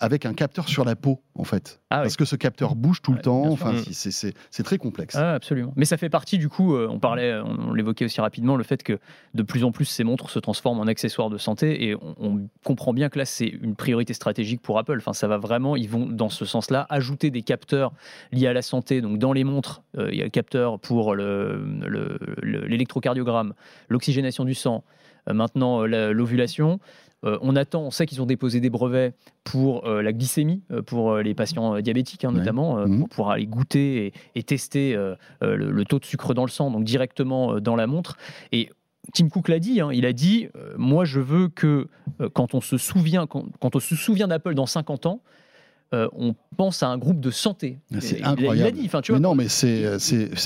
avec un capteur sur la peau, en fait. Ah Parce que ce capteur bouge tout le temps. Enfin, mm. c'est très complexe. Ah, absolument. Mais ça fait partie, du coup, euh, on parlait, on, l'évoquait aussi rapidement, le fait que de plus en plus ces montres se transforment en accessoires de santé et on, comprend bien que là, c'est une priorité stratégique pour Apple. Enfin, ça va vraiment, ils vont dans ce sens-là ajouter des capteurs liés à la santé. Donc, dans les montres, euh, il y a le capteur pour l'électrocardiogramme, le, l'oxygénation du sang, euh, maintenant l'ovulation. Euh, on attend, on sait qu'ils ont déposé des brevets pour euh, la glycémie, euh, pour les patients diabétiques hein, notamment, mhm. pour pouvoir aller goûter et, tester le, taux de sucre dans le sang, donc directement dans la montre. Et Tim Cook l'a dit, hein, il a dit, moi je veux que quand on se souvient, quand, on se souvient d'Apple dans 50 ans, on pense à un groupe de santé. C'est incroyable. Il a dit, tu vois, mais non, mais c'est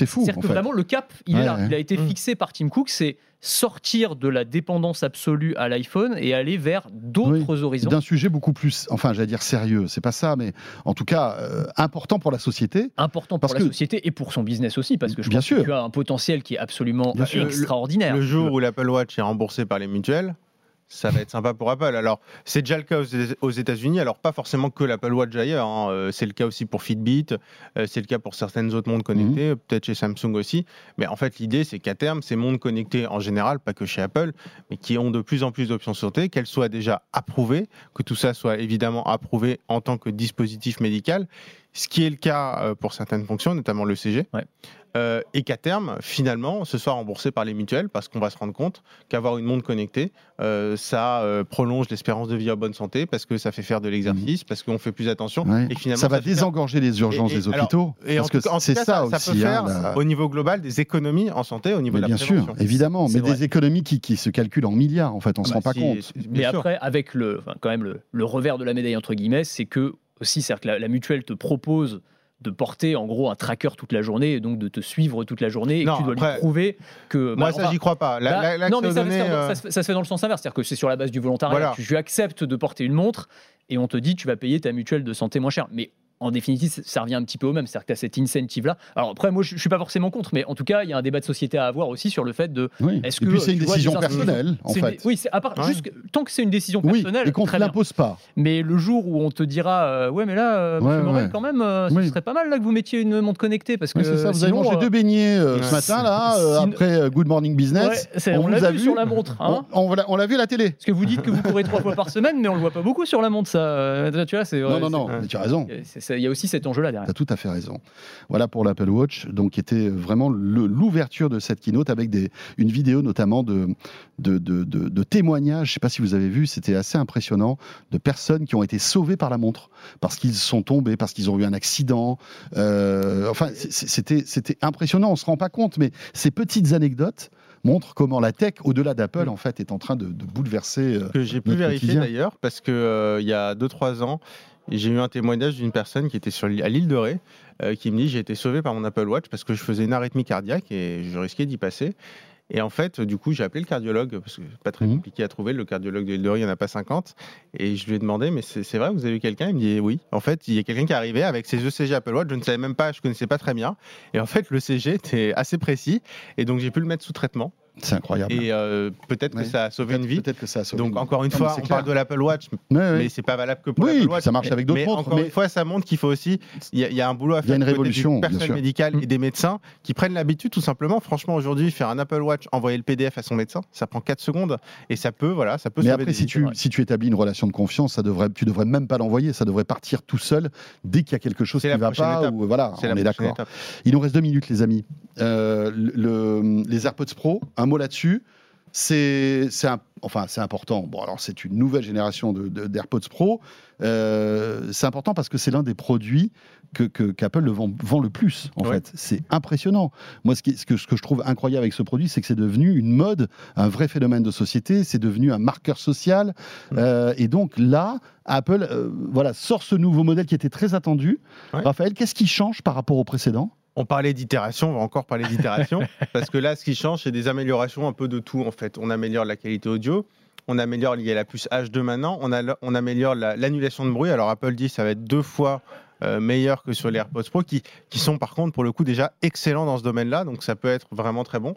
fou. C'est-à-dire que vraiment le cap, il est là. Il a été mmh. fixé par Tim Cook. C'est sortir de la dépendance absolue à l'iPhone et aller vers d'autres horizons. D'un sujet beaucoup plus, enfin, j'allais dire sérieux, c'est pas ça, mais en tout cas euh, important pour la société. Important pour la société et pour son business aussi, parce que je pense que tu as un potentiel qui est absolument extraordinaire. Le, jour où l'Apple Watch est remboursé par les mutuelles, ça va être sympa pour Apple. Alors, c'est déjà le cas aux États-Unis, alors pas forcément que l'Apple Watch ailleurs. Hein. Euh, c'est le cas aussi pour Fitbit, euh, c'est le cas pour certaines autres montres connectées, mhm. peut-être chez Samsung aussi. Mais en fait, l'idée, c'est qu'à terme, ces montres connectées en général, pas que chez Apple, mais qui ont de plus en plus d'options santé, qu'elles soient déjà approuvées, que tout ça soit évidemment approuvé en tant que dispositif médical ce qui est le cas euh, pour certaines fonctions, notamment le CG. Euh, et qu'à terme, finalement, ce soit remboursé par les mutuelles, parce qu'on va se rendre compte qu'avoir une montre connectée, euh, ça prolonge l'espérance de vie en bonne santé, parce que ça fait faire de l'exercice, parce qu'on fait plus attention. Et finalement, ça, va désengorger les urgences des hôpitaux. et parce que c'est ça, aussi. Ça peut faire, hein, au niveau global, des économies en santé, au niveau de la bien sûr, évidemment, mais des économies qui, se calculent en milliards, en fait, on ne ah se rend bah pas compte. Mais après, avec le, quand même le, le revers de la médaille, entre guillemets, c'est que aussi, c'est-à-dire que la, mutuelle te propose de porter en gros un tracker toute la journée et donc de te suivre toute la journée et que tu dois lui prouver que. Moi, ça, j'y crois pas. non, mais euh, ça, se fait dans le sens inverse. C'est-à-dire que c'est sur la base du volontariat. Tu, tu acceptes de porter une montre et on te dit tu vas payer ta mutuelle de santé moins cher. Mais en définitive, ça revient un petit peu au même. C'est-à-dire que tu as cet incentive-là. Alors après, moi, je ne suis pas forcément contre, mais en tout cas, il y a un débat de société à avoir aussi sur le fait de. Est-ce que. C'est une décision personnelle, en fait. oui, à part, juste, tant que c'est une décision personnelle. Oui, et qu'on ne l'impose pas. Mais le jour où on te dira, euh, ouais, mais là, euh, quand même, euh, ce serait pas mal là que vous mettiez une montre connectée. Parce que. c'est ça, vous avez mangé deux beignets ce matin, là, après Good Morning Business. on, l'a vu sur la montre. Hein. on, l'a vu à la télé. Parce que vous dites que vous courez trois fois par semaine, mais on le voit pas beaucoup sur la montre, ça. Tu vois, non, non, non, tu as raison. Il y a aussi cet enjeu-là tu as tout à fait raison. Voilà pour l'Apple Watch, donc qui était vraiment l'ouverture de cette keynote avec des, une vidéo notamment de, de, de, témoignages. Je ne sais pas si vous avez vu, c'était assez impressionnant de personnes qui ont été sauvées par la montre parce qu'ils sont tombés, parce qu'ils ont eu un accident. Euh, enfin, c'était impressionnant. On se rend pas compte, mais ces petites anecdotes montrent comment la tech, au-delà d'Apple, mm. en fait, est en train de, bouleverser. Euh, que j'ai pu vérifier d'ailleurs, parce que euh, il y a 2-3 ans, j'ai eu un témoignage d'une personne qui était sur, à l'île de Ré, euh, qui me dit j'ai été sauvé par mon Apple Watch parce que je faisais une arythmie cardiaque et je risquais d'y passer. Et en fait, du coup, j'ai appelé le cardiologue, parce que c'est pas très mhm. compliqué à trouver. Le cardiologue de l'île de Ré, il n'y en a pas 50. Et je lui ai demandé, mais c'est vrai, vous avez eu quelqu'un? Il me dit oui. En fait, il y a quelqu'un qui est arrivé avec ses ECG Apple Watch. Je ne savais même pas, je ne connaissais pas très bien. Et en fait, le CG était assez précis. Et donc, j'ai pu le mettre sous traitement. C'est incroyable. Et euh, peut-être que ça a sauvé une vie. Peut-être que ça a sauvé Donc, encore une fois, on parle de l'Apple Watch, mais c'est pas valable que pour l'Apple Watch. ça marche avec d'autres montres. Encore une fois, ça montre qu'il faut aussi. Il y, a un boulot à faire. Il y a une révolution. Des médicales et des médecins qui prennent l'habitude, tout simplement. Franchement, aujourd'hui, faire un Apple Watch, envoyer le PDF à son médecin, ça prend 4 secondes et ça peut, voilà, ça peut. Mais après, si tu, si tu établis une relation de confiance, ça devrait, tu devrais même pas l'envoyer. Ça devrait partir tout seul dès qu'il y a quelque chose qui ne va pas. Ou, voilà, on est d'accord. Il nous reste deux minutes, les amis. Euh, le, les AirPods Pro, un mot là-dessus. C'est enfin, important. Bon, alors c'est une nouvelle génération d'AirPods de, Pro. Euh, c'est important parce que c'est l'un des produits que qu'Apple le vend, vend, le plus. En fait, c'est impressionnant. Moi, ce, ce, que, ce, que, je trouve incroyable avec ce produit, c'est que c'est devenu une mode, un vrai phénomène de société. C'est devenu un marqueur social. Mm. Euh, et donc là, Apple, euh, voilà, sort ce nouveau modèle qui était très attendu. Raphaël, qu'est-ce qui change par rapport au précédent? On parlait d'itération, on va encore parler d'itération, parce que là, ce qui change, c'est des améliorations un peu de tout, en fait. On améliore la qualité audio, on améliore, il y a la puce H2 maintenant, on, a, on améliore l'annulation de bruit. Alors Apple dit ça va être deux fois euh, meilleurs que sur les AirPods Pro, qui, qui sont par contre pour le coup déjà excellents dans ce domaine-là, donc ça peut être vraiment très bon.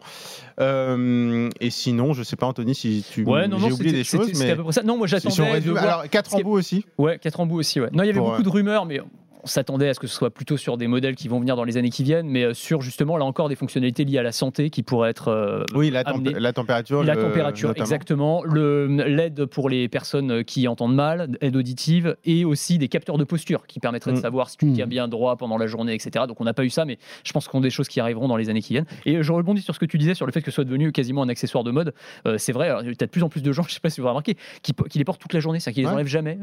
Euh, et sinon, je sais pas Anthony si tu ouais, non, j'ai oublié des choses, mais à peu près ça. Non, moi j'attendais. Alors 4 embouts aussi. Ouais, 4 embouts aussi. Ouais. Non, il y avait beaucoup de rumeurs, mais on s'attendait à ce que ce soit plutôt sur des modèles qui vont venir dans les années qui viennent, mais euh, sur justement là encore des fonctionnalités liées à la santé qui pourraient être euh, oui la, la température la température exactement. Le l'aide pour les personnes qui entendent mal aide auditive et aussi des capteurs de posture qui permettraient de mm. savoir si tu tiens mm. bien droit pendant la journée etc donc on n'a pas eu ça mais je pense qu'on a des choses qui arriveront dans les années qui viennent. Et je rebondis sur ce que tu disais sur le fait que ce soit devenu quasiment un accessoire de mode. Euh, c'est vrai il y a de plus en plus de gens je sais pas si vous avez remarqué qui, qui les portent toute la journée c'est qu'ils les enlèvent jamais.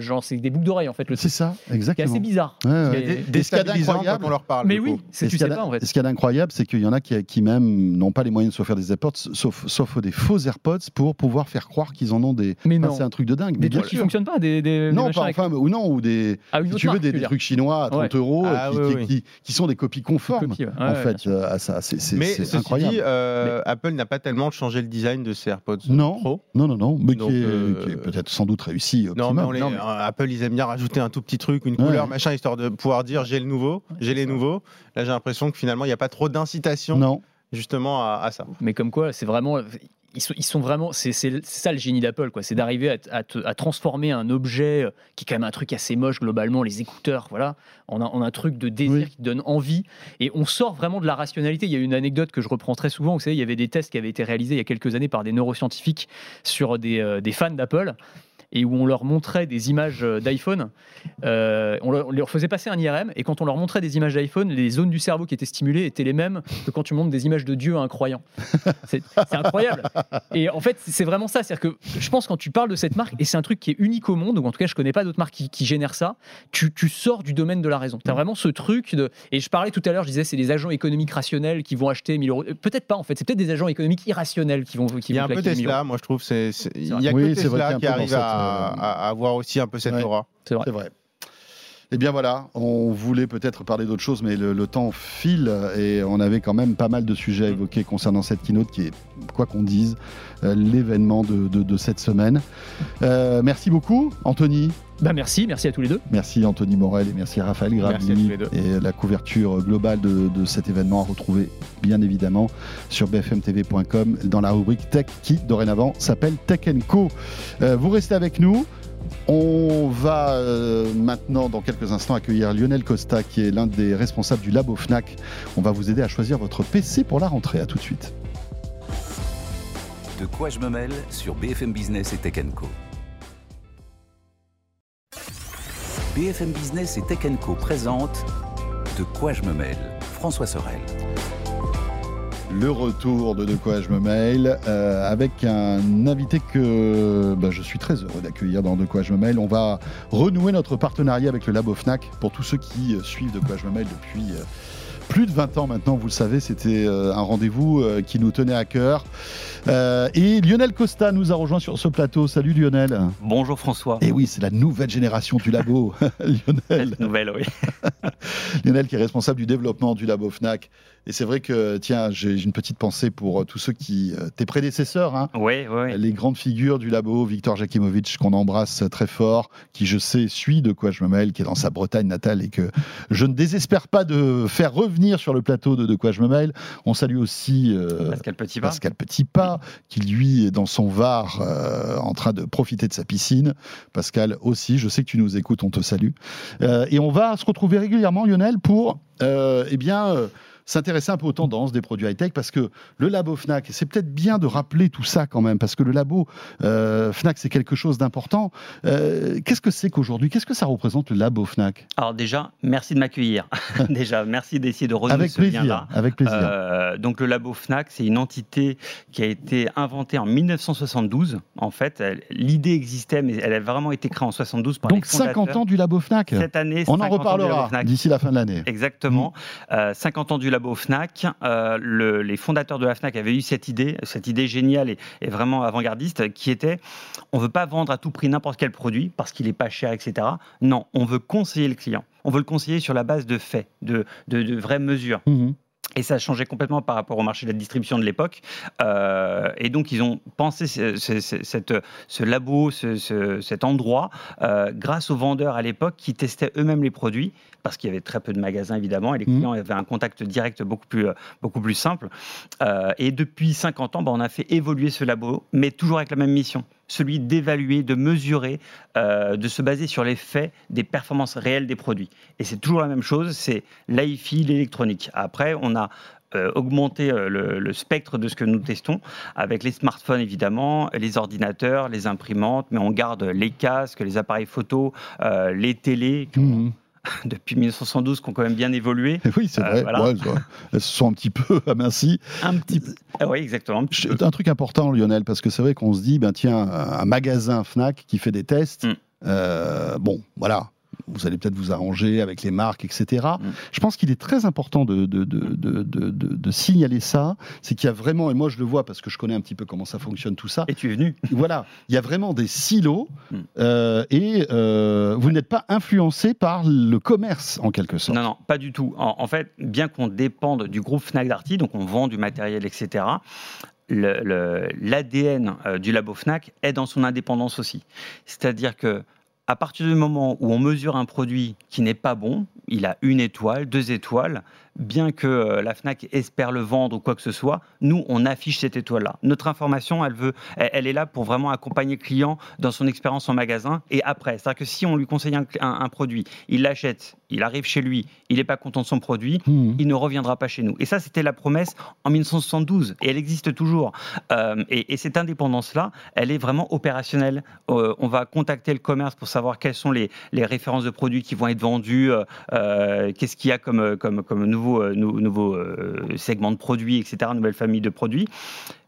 Genre c'est des boucles d'oreilles en fait c'est ça exactement c'est assez bizarre des, ce quand on leur parle. Mais oui, c'est tu sais pas en fait. Ce qu'il y a d'incroyable, c'est qu'il y en a qui, qui même n'ont pas les moyens de se faire des AirPods, sauf, sauf des faux AirPods pour pouvoir faire croire qu'ils en ont des. Mais non. c'est un truc de dingue. Des trucs qui fonctionnent pas, des, des non, pas enfin, ou non, ou des. Ah, si tu veux des, trucs chinois à 30 euros ah, qui, qui, sont des copies conformes. en fait, euh, ça, c'est incroyable. Dit, euh, Apple n'a pas tellement changé le design de ses AirPods non. Pro. Non, non, non, mais qui est, euh, peut-être sans doute réussi. Non, mais Apple, ils aiment bien rajouter un tout petit truc, une couleur, machin, histoire de pouvoir dire j'ai le nouveau j'ai les nouveaux. Là, j'ai l'impression que finalement, il n'y a pas trop d'incitation justement à, ça. Mais comme quoi, c'est vraiment. Ils sont, ils sont, vraiment. C'est ça le génie d'Apple, quoi. C'est d'arriver à, à, transformer un objet euh, qui est quand même un truc assez moche globalement, les écouteurs, voilà, en un, un truc de désir qui donne envie. Et on sort vraiment de la rationalité. Il y a une anecdote que je reprends très souvent. Vous savez, il y avait des tests qui avaient été réalisés il y a quelques années par des neuroscientifiques sur des, euh, des fans d'Apple et où on leur montrait des images euh, d'iPhone. Euh, on, leur, faisait passer un IRM et quand on leur montrait des images d'iPhone, les zones du cerveau qui étaient stimulées étaient les mêmes que quand tu montres des images de Dieu à un croyant. C'est incroyable. Et en fait, c'est vraiment ça. C'est-à-dire que je pense quand tu parles de cette marque, et c'est un truc qui est unique au monde, ou en tout cas je connais pas d'autres marques qui, génèrent ça, tu, sors du domaine de la raison. Tu as vraiment ce truc de... Et je parlais tout à l'heure, je disais, c'est des agents économiques rationnels qui vont acheter 1000 euros. Peut-être pas en fait, c'est peut-être des agents économiques irrationnels qui vont... Qui il y a un peu Tesla, moi je trouve. Il y a que Tesla qui arrive à, avoir aussi un peu cette aura. C'est vrai. Eh bien voilà, on voulait peut-être parler d'autre chose, mais le, temps file et on avait quand même pas mal de sujets à mm. évoquer concernant cette keynote qui est, quoi qu'on dise, euh, l'événement de, cette semaine. Euh, merci beaucoup, Anthony. Bah merci, merci à tous les deux. Merci Anthony Morel et merci Raphaël Grabini. Et la couverture globale de, cet événement à retrouver bien évidemment sur bfmtv.com dans la rubrique Tech qui dorénavant s'appelle Tech Co. Euh, vous restez avec nous. On va euh, maintenant, dans quelques instants, accueillir Lionel Costa, qui est l'un des responsables du labo FNAC. On va vous aider à choisir votre PC pour la rentrée. À tout de suite. De quoi je me mêle sur BFM Business et Tech Co. BFM Business et Tech Co présente De quoi je me mêle François Sorel le retour de De quoi je me mail euh, avec un invité que bah, je suis très heureux d'accueillir dans De quoi je me mail. On va renouer notre partenariat avec le Labo FNAC pour tous ceux qui euh, suivent De quoi je me mail depuis euh, plus de 20 ans maintenant, vous le savez, c'était un rendez-vous qui nous tenait à cœur. et Lionel Costa nous a rejoint sur ce plateau. Salut Lionel. Bonjour François. Et oui, c'est la nouvelle génération du labo, Lionel. Nouvelle, oui. Lionel qui est responsable du développement du labo FNAC. Et c'est vrai que, tiens, j'ai une petite pensée pour euh, tous ceux qui. Euh, tes prédécesseurs, hein, oui, oui. les grandes figures du labo, Victor Jakimovic, qu'on embrasse très fort, qui, je sais, suit de quoi je me mêle, qui est dans sa Bretagne natale et que je ne désespère pas de faire revenir sur le plateau de De quoi je me mêle. On salue aussi euh, Pascal Petitpas, Pascal Petitpas qui, lui, est dans son Var en train de profiter de sa piscine. Pascal aussi, je sais que tu nous écoutes, on te salue. et on va se retrouver régulièrement, Lionel, pour. eh bien s'intéresser un peu aux tendances des produits high-tech parce que le labo FNAC, c'est peut-être bien de rappeler tout ça quand même, parce que le labo euh, FNAC, c'est quelque chose d'important. Euh, qu'est-ce que c'est qu'aujourd'hui? Qu'est-ce que ça représente le labo FNAC? Alors déjà, merci de m'accueillir. déjà, merci d'essayer de renouer avec ce plaisir. Avec plaisir. Euh, donc le labo FNAC, c'est une entité qui a été inventée en 1972. En fait, l'idée existait, mais elle a vraiment été créée en 72 par donc, 50 ans du labo FNAC? Cette année, on en reparlera d'ici la fin de l'année. Exactement. 50 ans du labo FNAC. Euh, les fondateurs de la FNAC avaient eu cette idée, cette idée géniale et, vraiment avant-gardiste, qui était on ne veut pas vendre à tout prix n'importe quel produit parce qu'il n'est pas cher, etc. Non, on veut conseiller le client. On veut le conseiller sur la base de faits, de, de, vraies mesures. Mhm. Et ça a changé complètement par rapport au marché de la distribution de l'époque. Euh, et donc, ils ont pensé ce, cette, ce labo, cet endroit, euh, grâce aux vendeurs à l'époque qui testaient eux-mêmes les produits, parce qu'il y avait très peu de magasins, évidemment, et les mmh. clients avaient un contact direct beaucoup plus, beaucoup plus simple. Euh, et depuis 50 ans, ben, on a fait évoluer ce labo, mais toujours avec la même mission celui d'évaluer, de mesurer, de se baser sur les faits des performances réelles des produits. Et c'est toujours la même chose, c'est l'AIFI, l'électronique. Après, on a euh, augmenter euh, le, spectre de ce que nous testons avec les smartphones évidemment, les ordinateurs, les imprimantes, mais on garde les casques, les appareils photo, euh, les télés. Mhm. depuis 1972 qui ont quand même bien évolué. Oui, c'est vrai. elles se sont un petit peu amincies. Un petit peu. Ah oui, exactement. Un, un, truc important, Lionel, parce que c'est vrai qu'on se dit, ben tiens, un magasin Fnac qui fait des tests. Mm. bon, voilà, vous allez peut-être vous arranger avec les marques, etc. Mm. Je pense qu'il est très important de, de, de, de signaler ça. C'est qu'il y a vraiment, et moi je le vois parce que je connais un petit peu comment ça fonctionne tout ça. Et tu es venu. Voilà, il y a vraiment des silos mm. euh, et euh, vous n'êtes pas influencé par le commerce en quelque sorte. Non, non, pas du tout. En, fait, bien qu'on dépende du groupe Fnac Darty, donc on vend du matériel, etc., l'ADN euh, du labo Fnac est dans son indépendance aussi. C'est-à-dire que à partir du moment où on mesure un produit qui n'est pas bon, il a une étoile, deux étoiles, bien que euh, la FNAC espère le vendre ou quoi que ce soit, nous, on affiche cette étoile-là. Notre information, elle, veut, elle, est là pour vraiment accompagner le client dans son expérience en magasin et après. C'est-à-dire que si on lui conseille un, produit, il l'achète, il arrive chez lui, il n'est pas content de son produit, mmh. il ne reviendra pas chez nous. Et ça, c'était la promesse en 1972 et elle existe toujours. Euh, et, cette indépendance-là, elle est vraiment opérationnelle. Euh, on va contacter le commerce pour savoir quelles sont les, références de produits qui vont être vendus, qu'est-ce qu'il y a comme, comme, comme nouveau nouveaux, euh, euh, segments de produits, etc., nouvelle famille de produits.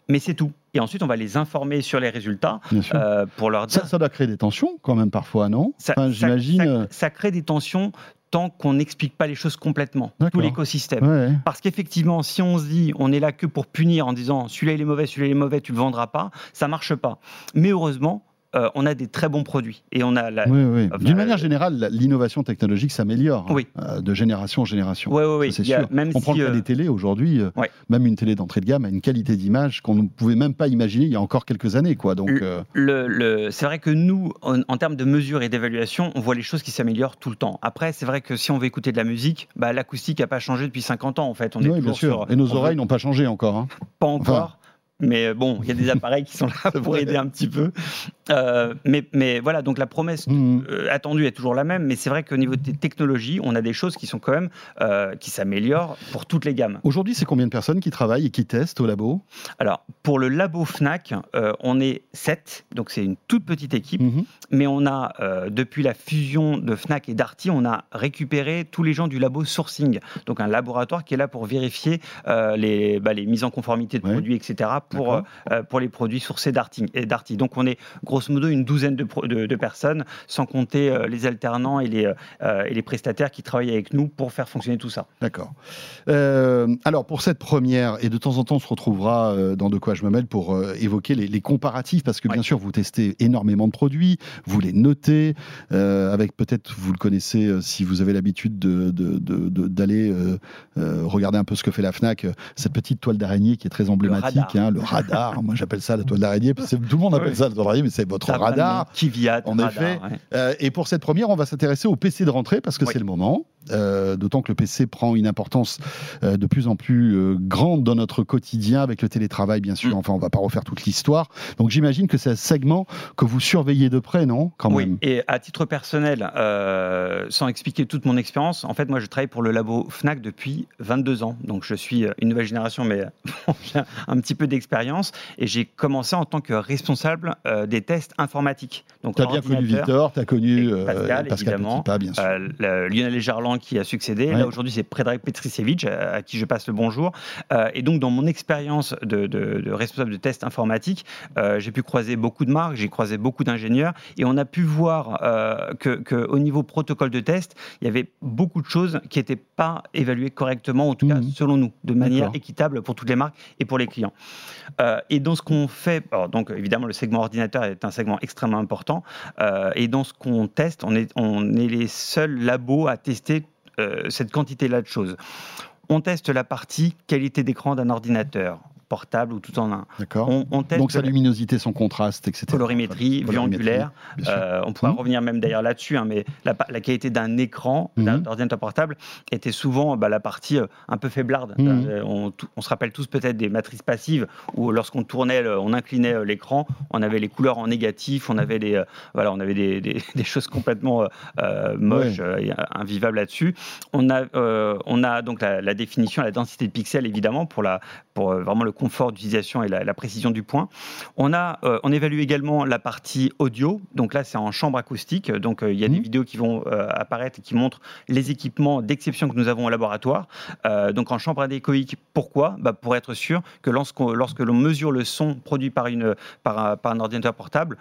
Mais c'est tout. Et ensuite, on va les informer sur les résultats euh, pour leur dire. Ça, doit créer des tensions quand même parfois, non? J'imagine. Ça, crée des tensions tant qu'on n'explique pas les choses complètement, tout l'écosystème. Parce qu'effectivement, si on se dit on est là que pour punir en disant celui-là il est mauvais, celui-là il est mauvais, tu le vendras pas, ça marche pas. Mais heureusement, euh, on a des très bons produits. Et on a D'une manière générale, l'innovation technologique s'améliore hein, euh, de génération en génération. Oui, oui, C'est sûr. Même on prend le cas des télés aujourd'hui, euh, même une télé d'entrée de gamme a une qualité d'image qu'on ne pouvait même pas imaginer il y a encore quelques années. Quoi. Donc, le, c'est vrai que nous, en, termes de mesure et d'évaluation, on voit les choses qui s'améliorent tout le temps. Après, c'est vrai que si on veut écouter de la musique, bah, l'acoustique n'a pas changé depuis 50 ans en fait. On est bien sûr. et nos oreilles n'ont pas changé encore. Hein. Pas encore. Mais bon, il y a des appareils qui sont là pour aider un petit peu. Euh, mais, mais, voilà, donc la promesse mmh. euh, attendue est toujours la même, mais c'est vrai qu'au niveau des technologies, on a des choses qui sont quand même euh, qui s'améliorent pour toutes les gammes. Aujourd'hui, c'est combien de personnes qui travaillent et qui testent au labo? Alors, pour le labo Fnac, on est 7, donc c'est une toute petite équipe, mmh. mais on a, depuis la fusion de Fnac et Darty, on a récupéré tous les gens du labo sourcing, donc un laboratoire qui est là pour vérifier les, bah, les mises en conformité de produits, etc pour, pour les produits sourcés d'Arty. Donc on est grosso modo une douzaine de, de, personnes, sans compter euh, les alternants et les, et les prestataires qui travaillent avec nous pour faire fonctionner tout ça. D'accord. alors pour cette première, et de temps en temps on se retrouvera dans De quoi je me mêle pour évoquer les, comparatifs, parce que bien sûr vous testez énormément de produits, vous les notez, avec peut-être, vous le connaissez si vous avez l'habitude d'aller de, regarder un peu ce que fait la FNAC, cette petite toile d'araignée qui est très emblématique, hein, le radar. Moi, j'appelle ça la toile d'araignée. Tout le monde appelle ça la toile d'araignée, mais c'est votre radar. Kiviat, en effet. Euh, et pour cette première, on va s'intéresser au PC de rentrée parce que c'est le moment. Euh, d'autant que le PC prend une importance euh, de plus en plus grande dans notre quotidien avec le télétravail, bien sûr. Mm. Enfin, on va pas refaire toute l'histoire. Donc, j'imagine que c'est un segment que vous surveillez de près, non Quand Oui. Et à titre personnel, sans expliquer toute mon expérience, en fait, moi, je travaille pour le labo Fnac depuis 22 ans. Donc, je suis une nouvelle génération, mais un petit peu d'expérience et j'ai commencé en tant que responsable des tests informatiques. Donc, tu as bien connu Victor, tu as connu euh, Pascal, évidemment, bien sûr. Euh, Lionel Gerland qui a succédé. Là, aujourd'hui, c'est Predrag Petricevic à, qui je passe le bonjour. et donc, dans mon expérience de, responsable de tests informatiques, j'ai pu croiser beaucoup de marques, j'ai croisé beaucoup d'ingénieurs et on a pu voir qu'au que au niveau protocole de test, il y avait beaucoup de choses qui n'étaient pas évaluées correctement, en tout cas mmh. selon nous, de manière équitable pour toutes les marques et pour les clients. Euh, et dans ce qu'on fait, donc évidemment le segment ordinateur est un segment extrêmement important, euh, et dans ce qu'on teste, on est, on est les seuls labos à tester euh, cette quantité-là de choses. on teste la partie qualité d'écran d'un ordinateur portable ou tout en un. D'accord. Donc sa luminosité, son contraste, etc. Colorimétrie, vue angulaire. Euh, on pourra mmh. revenir même d'ailleurs là-dessus, hein, mais la, qualité d'un écran mmh. d'ordinateur portable était souvent bah, la partie euh, un peu faiblarde. Mmh. Euh, on, se rappelle tous peut-être des matrices passives où lorsqu'on tournait, on inclinait l'écran, on avait les couleurs en négatif, on avait des, voilà, on avait des, des, choses complètement moches, invivables là-dessus. On a, on a donc la, la, définition, la densité de pixels évidemment pour, la, pour vraiment le confort d'utilisation et la, précision du point. On, a, euh, on évalue également la partie audio. Donc là, c'est en chambre acoustique. Donc euh, il y a des mmh. vidéos qui vont euh, apparaître et qui montrent les équipements d'exception que nous avons au laboratoire. donc en chambre adécoïque, pourquoi? Bah, Pour être sûr que lorsque, lorsque l'on mesure le son produit par, une, par, par un ordinateur portable,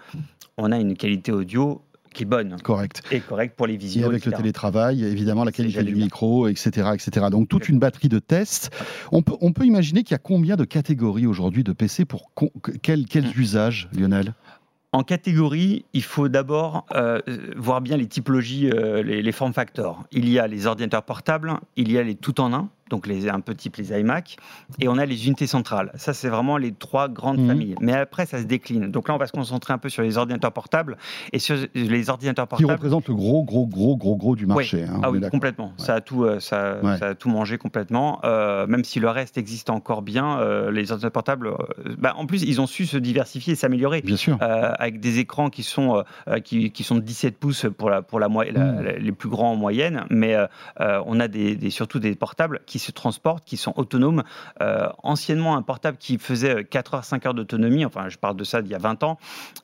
on a une qualité audio qui est bonne. Correct. Et correct pour les visios. Et avec le télétravail, évidemment, la qualité du micro, etc., etc. Donc toute une batterie de tests. On peut, on peut imaginer qu'il y a combien de catégories aujourd'hui de PC pour quels, mm. usages, Lionel? En catégorie, il faut d'abord euh, voir bien les typologies, euh, les, les form factors. Il y a les ordinateurs portables, il y a les tout en un, donc les, un peu type les iMac, et on a les unités centrales. Ça, c'est vraiment les trois grandes mhm. familles. Mais après, ça se décline. Donc là, on va se concentrer un peu sur les ordinateurs portables et sur les ordinateurs portables. Qui représentent le gros, gros, gros, gros, gros du marché. Hein, ah oui, complètement. Ça, a tout, euh, ça, a tout mangé complètement. Euh, même si le reste existe encore bien, euh, les ordinateurs portables, bah, en plus, ils ont su se diversifier et s'améliorer. Bien sûr. avec des écrans qui sont, qui, qui, sont de 17 pouces pour, la, pour la, mm. les plus grands en moyenne, mais on a des, surtout des portables qui se transportent, qui sont autonomes. Euh, anciennement, un portable qui faisait 4 heures, 5 heures d'autonomie, enfin je parle de ça d'il y a 20 ans,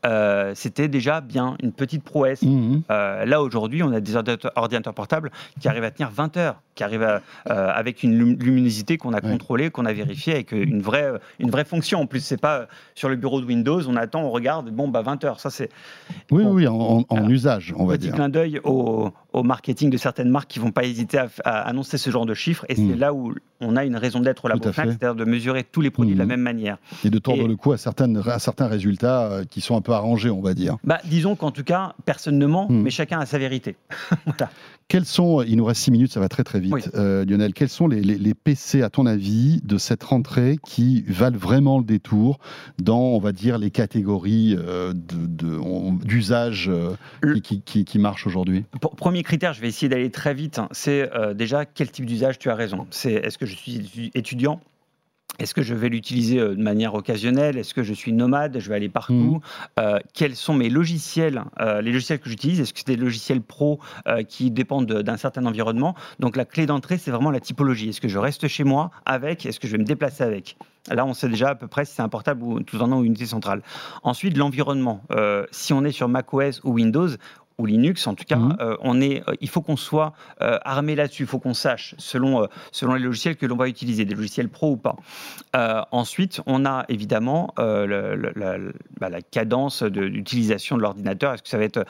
euh, c'était déjà bien une petite prouesse. Mmh. Euh, là, aujourd'hui, on a des ordinateurs portables qui arrivent à tenir 20 heures, qui arrivent avec une luminosité qu'on a contrôlée, qu'on a vérifiée, avec une vraie, une vraie fonction. En plus, c'est pas sur le bureau de Windows, on attend, on regarde, bon, bah 20 heures. Ça, c'est. Oui, oui, en, usage, on va dire. Petit clin d'œil au, au, marketing de certaines marques qui vont pas hésiter à, annoncer ce genre de chiffres, et c'est mmh. là où on a une raison d'être au labo c'est-à-dire de mesurer tous les produits de la mmh. même manière. Et de tordre le cou à, certaines, à certains résultats euh, qui sont un peu arrangés, on va dire. Bah, disons qu'en tout cas, personne ne ment, mmh. mais chacun a sa vérité. Quels sont, il nous reste 6 minutes, ça va très très vite, euh, Lionel, quels sont les, PC, à ton avis, de cette rentrée qui valent vraiment le détour dans, on va dire, les catégories euh, d'usage qui, qui, qui, marchent aujourd'hui? Premier critère, je vais essayer d'aller très vite, hein, c'est déjà quel type d'usage tu as raison? C'est est-ce que je suis étudiant? Est-ce que je vais l'utiliser euh, de manière occasionnelle? Est-ce que je suis nomade? Je vais aller partout? Mmh. euh, Quels sont mes logiciels euh, Les logiciels que j'utilise, est-ce que c'est des logiciels pro qui dépendent d'un certain environnement? Donc la clé d'entrée, c'est vraiment la typologie. Est-ce que je reste chez moi avec? Est-ce que je vais me déplacer avec? Là, on sait déjà à peu près si c'est un portable ou tout en un ou unité centrale. Ensuite, l'environnement. si on est sur macOS ou Windows, ou Linux, en tout cas, mhm. euh, on est, euh, il faut qu'on soit euh, armé là-dessus, il faut qu'on sache, selon, selon les logiciels que l'on va utiliser, des logiciels pro ou pas. ensuite, on a évidemment bah, la, cadence d'utilisation de, l'ordinateur. Est-ce que ça va être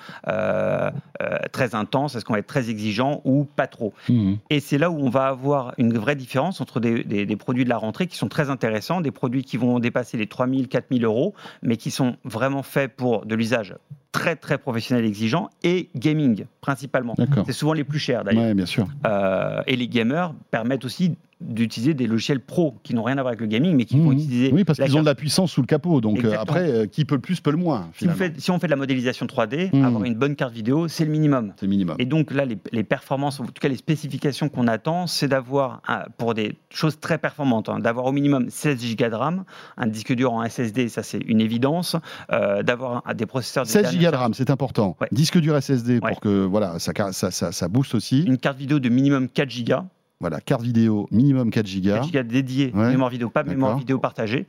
très intense? Est-ce qu'on va être très exigeant ou pas trop? Mhm. Et c'est là où on va avoir une vraie différence entre des, des, produits de la rentrée qui sont très intéressants, des produits qui vont dépasser les 3000, 4000 euros, mais qui sont vraiment faits pour de l'usage très très professionnel exigeant et gaming principalement. C'est souvent les plus chers d'ailleurs. Ouais, bien sûr. Euh, et les gamers permettent aussi d'utiliser des logiciels pro qui n'ont rien à voir avec le gaming, mais qui vont mmh. utiliser. Oui, parce qu'ils ont de la puissance sous le capot. Donc euh, après, euh, qui peut le plus peut le moins. Si, si, on fait de la modélisation 3D, mmh. avoir une bonne carte vidéo, c'est le minimum. C'est minimum. Et donc là, les, performances, en tout cas les spécifications qu'on attend, c'est d'avoir, pour des choses très performantes, hein, d'avoir au minimum 16 Go de RAM, un disque dur en SSD, ça c'est une évidence, euh, d'avoir des processeurs. 16 Go de RAM, c'est important. Disque dur SSD pour que voilà, ça, ça, ça, ça booste aussi. Une carte vidéo de minimum 4 Go. Voilà, carte vidéo minimum 4 Go. 4 Go dédié, mémoire vidéo, pas mémoire vidéo partagée.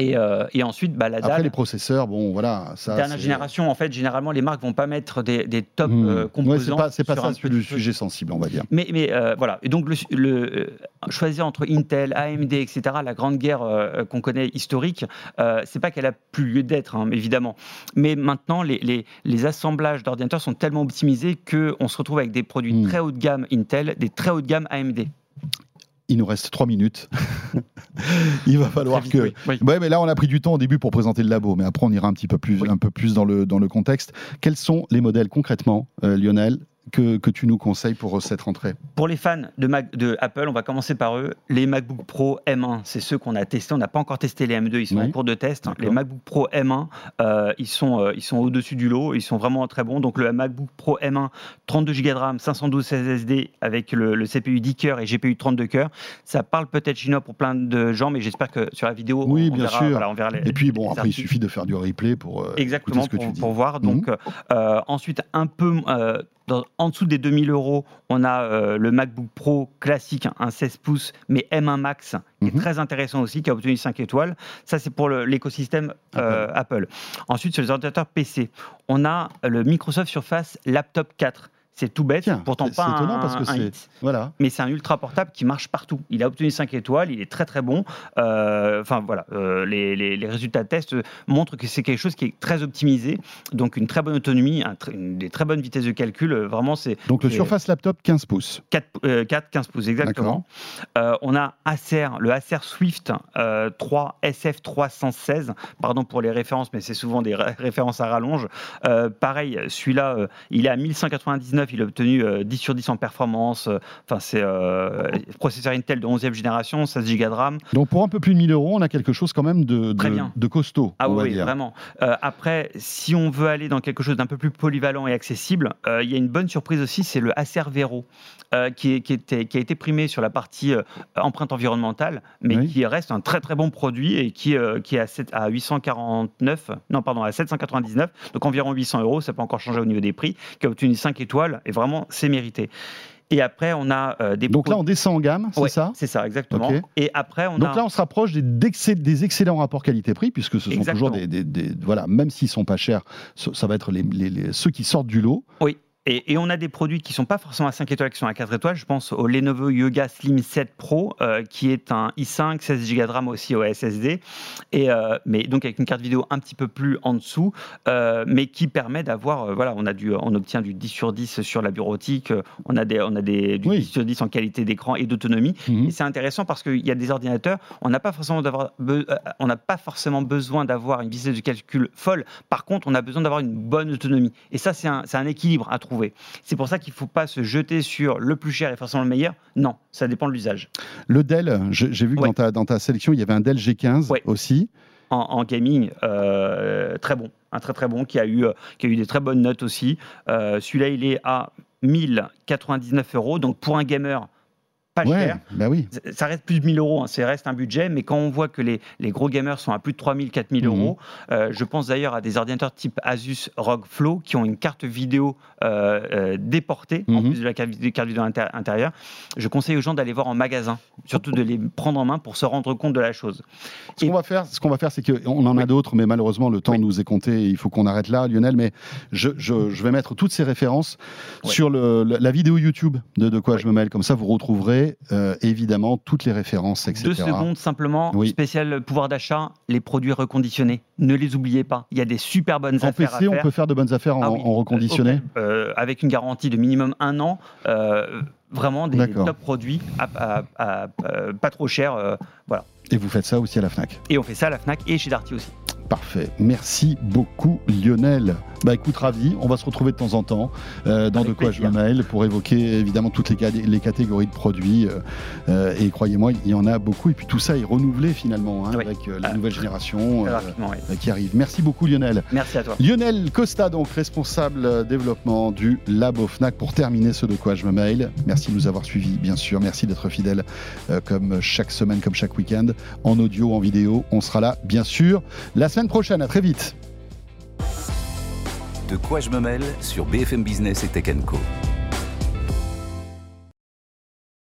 Euh, et, ensuite, bah, la dalle. Après, les processeurs, bon, voilà. Ça, dernière génération, en fait, généralement, les marques vont pas mettre des, des top mmh. euh, composants. Ouais, c'est pas, pas ça le sujet sensible, on va dire. Mais, mais euh, voilà. Et donc, le, choisir entre Intel, AMD, etc., la grande guerre qu'on connaît historique, c'est pas qu'elle a plus lieu d'être, hein, évidemment. Mais maintenant, les, les, les assemblages d'ordinateurs sont tellement optimisés qu'on se retrouve avec des produits mmh. très haut de gamme Intel, des très haut de gamme AMD. Il nous reste trois minutes. il va falloir que. Ouais, mais là, on a pris du temps au début pour présenter le labo, mais après, on ira un petit peu plus, un peu plus dans le, dans le contexte. Quels sont les modèles concrètement, euh, Lionel que, que, tu nous conseilles pour cette rentrée? Pour les fans de, Mac, de Apple, on va commencer par eux. Les MacBook Pro M1, c'est ceux qu'on a testés. On n'a pas encore testé les M2, ils sont en cours de test. Les MacBook Pro M1, euh, ils sont, euh, ils sont au-dessus du lot, ils sont vraiment très bons. Donc le MacBook Pro M1, 32 Go de RAM, 512 SSD avec le, CPU 10 cœurs et GPU 32 cœurs. Ça parle peut-être chinois pour plein de gens, mais j'espère que sur la vidéo, oui, bien sûr. on verra les, et puis bon, après il suffit de faire du replay pour euh, exactement ce que pour, tu dis. pour voir. Donc mhm. ensuite un peu en dessous des 2000 euros, on a euh, le MacBook Pro classique, un 16 pouces, mais M1 Max, qui est mhm. très intéressant aussi, qui a obtenu 5 étoiles. Ça, c'est pour l'écosystème euh, Apple. Ensuite, sur les ordinateurs PC, on a le Microsoft Surface Laptop 4 c'est tout bête, pourtant pas un, parce que voilà. Mais c'est un ultra portable qui marche partout. Il a obtenu 5 étoiles, il est très très bon. Euh, enfin voilà, euh, les, les, résultats de test montrent que c'est quelque chose qui est très optimisé, donc une très bonne autonomie, une des très bonnes vitesses de calcul. Euh, vraiment, c'est donc le Surface Laptop 15 pouces. 4, 4 15 pouces exactement. on a Acer, le Acer Swift 3 SF316. Pardon pour les références, mais c'est souvent des références à rallonge. pareil, celui-là, il est à 1199 il a obtenu 10 euh, sur 10 en performance. Euh, enfin, c'est euh, processeur Intel de 11e génération, 16 Go de RAM. Donc pour un peu plus de 1000 euros, on a quelque chose quand même de, de, costaud. Ah oui, vraiment. après, si on veut aller dans quelque chose d'un peu plus polyvalent et accessible, il y a une bonne surprise aussi, c'est le Acer Vero, qui, qui, était, qui, a été primé sur la partie empreinte environnementale, mais qui reste un très très bon produit et qui, qui est à, 7, à 849, non pardon, à 799, donc environ 800 euros, ça peut encore changer au niveau des prix, qui a obtenu 5 étoiles et vraiment, c'est mérité. Et après, on a euh, des. Donc là, on descend en gamme, c'est ça? C'est ça, exactement. Et après, on Donc là, on se rapproche des, des excellents rapports qualité-prix, puisque ce sont toujours des, Voilà, même s'ils sont pas chers, ça va être les, ceux qui sortent du lot. Oui. Et, on a des produits qui ne sont pas forcément à 5 étoiles, qui sont à 4 étoiles. Je pense au Lenovo Yoga Slim 7 Pro, euh, qui est un i5, 16 Go de RAM aussi au SSD, et, euh, mais donc avec une carte vidéo un petit peu plus en dessous, euh, mais qui permet d'avoir, voilà, on, a du, on obtient du 10 sur 10 sur la bureautique, on a, des, on a des, du 10 sur 10 en qualité d'écran et d'autonomie. Mhm. Et c'est intéressant parce qu'il y a des ordinateurs, on n'a pas forcément, on n'a pas forcément besoin d'avoir une vitesse de calcul folle. Par contre, on a besoin d'avoir une bonne autonomie. Et ça, c'est un, un équilibre à trouver. C'est pour ça qu'il ne faut pas se jeter sur le plus cher et forcément le meilleur. Non, ça dépend de l'usage. Le Dell, j'ai vu que dans, ta, sélection, il y avait un Dell G15 aussi. En, gaming, euh, très bon, un très très bon qui a eu, euh, qui a eu des très bonnes notes aussi. Euh, celui-là, il est à 1099 euros. Donc pour un gamer, cher. Bah oui. Ça reste plus de 1000 euros, hein, ça reste un budget, mais quand on voit que les, les gros gamers sont à plus de 3000, 4000 mhm. euros, euh, je pense d'ailleurs à des ordinateurs type Asus ROG Flow qui ont une carte vidéo euh, euh, déportée, en mhm. plus de la carte, vidéo intérieure. Je conseille aux gens d'aller voir en magasin, surtout de les prendre en main pour se rendre compte de la chose. Ce qu'on va faire, ce qu'on va faire, c'est qu'on en a d'autres, mais malheureusement le temps nous est compté. il faut qu'on arrête là, Lionel. Mais je, je, je, vais mettre toutes ces références sur le, la vidéo YouTube de De quoi je me mêle. Comme ça, vous retrouverez euh, évidemment toutes les références, etc. Deux secondes simplement, spécial pouvoir d'achat, les produits reconditionnés. Ne les oubliez pas. Il y a des super bonnes affaires. En PC, on peut faire de bonnes affaires en, ah reconditionné euh, Avec une garantie de minimum un an. Euh, vraiment des top produits pas trop chers. voilà. Et vous faites ça aussi à la FNAC Et on fait ça à la FNAC et chez Darty aussi. Parfait. Merci beaucoup Lionel. Bah écoute, ravi. On va se retrouver de temps en temps euh, dans De quoi je me pour évoquer évidemment toutes les, les catégories de produits. Euh, euh, et croyez-moi, il y en a beaucoup. Et puis tout ça est renouvelé finalement hein, avec la nouvelle génération qui arrive. Merci beaucoup Lionel. Merci à toi. Lionel Costa, donc responsable développement du Labo FNAC pour terminer ce De quoi je me mail. Merci de nous avoir suivis, bien sûr. Merci d'être fidèle comme chaque semaine, comme chaque week-end, en audio, en vidéo. On sera là, bien sûr. La semaine prochaine. À très vite. De quoi je me mêle sur BFM Business et Tech Co.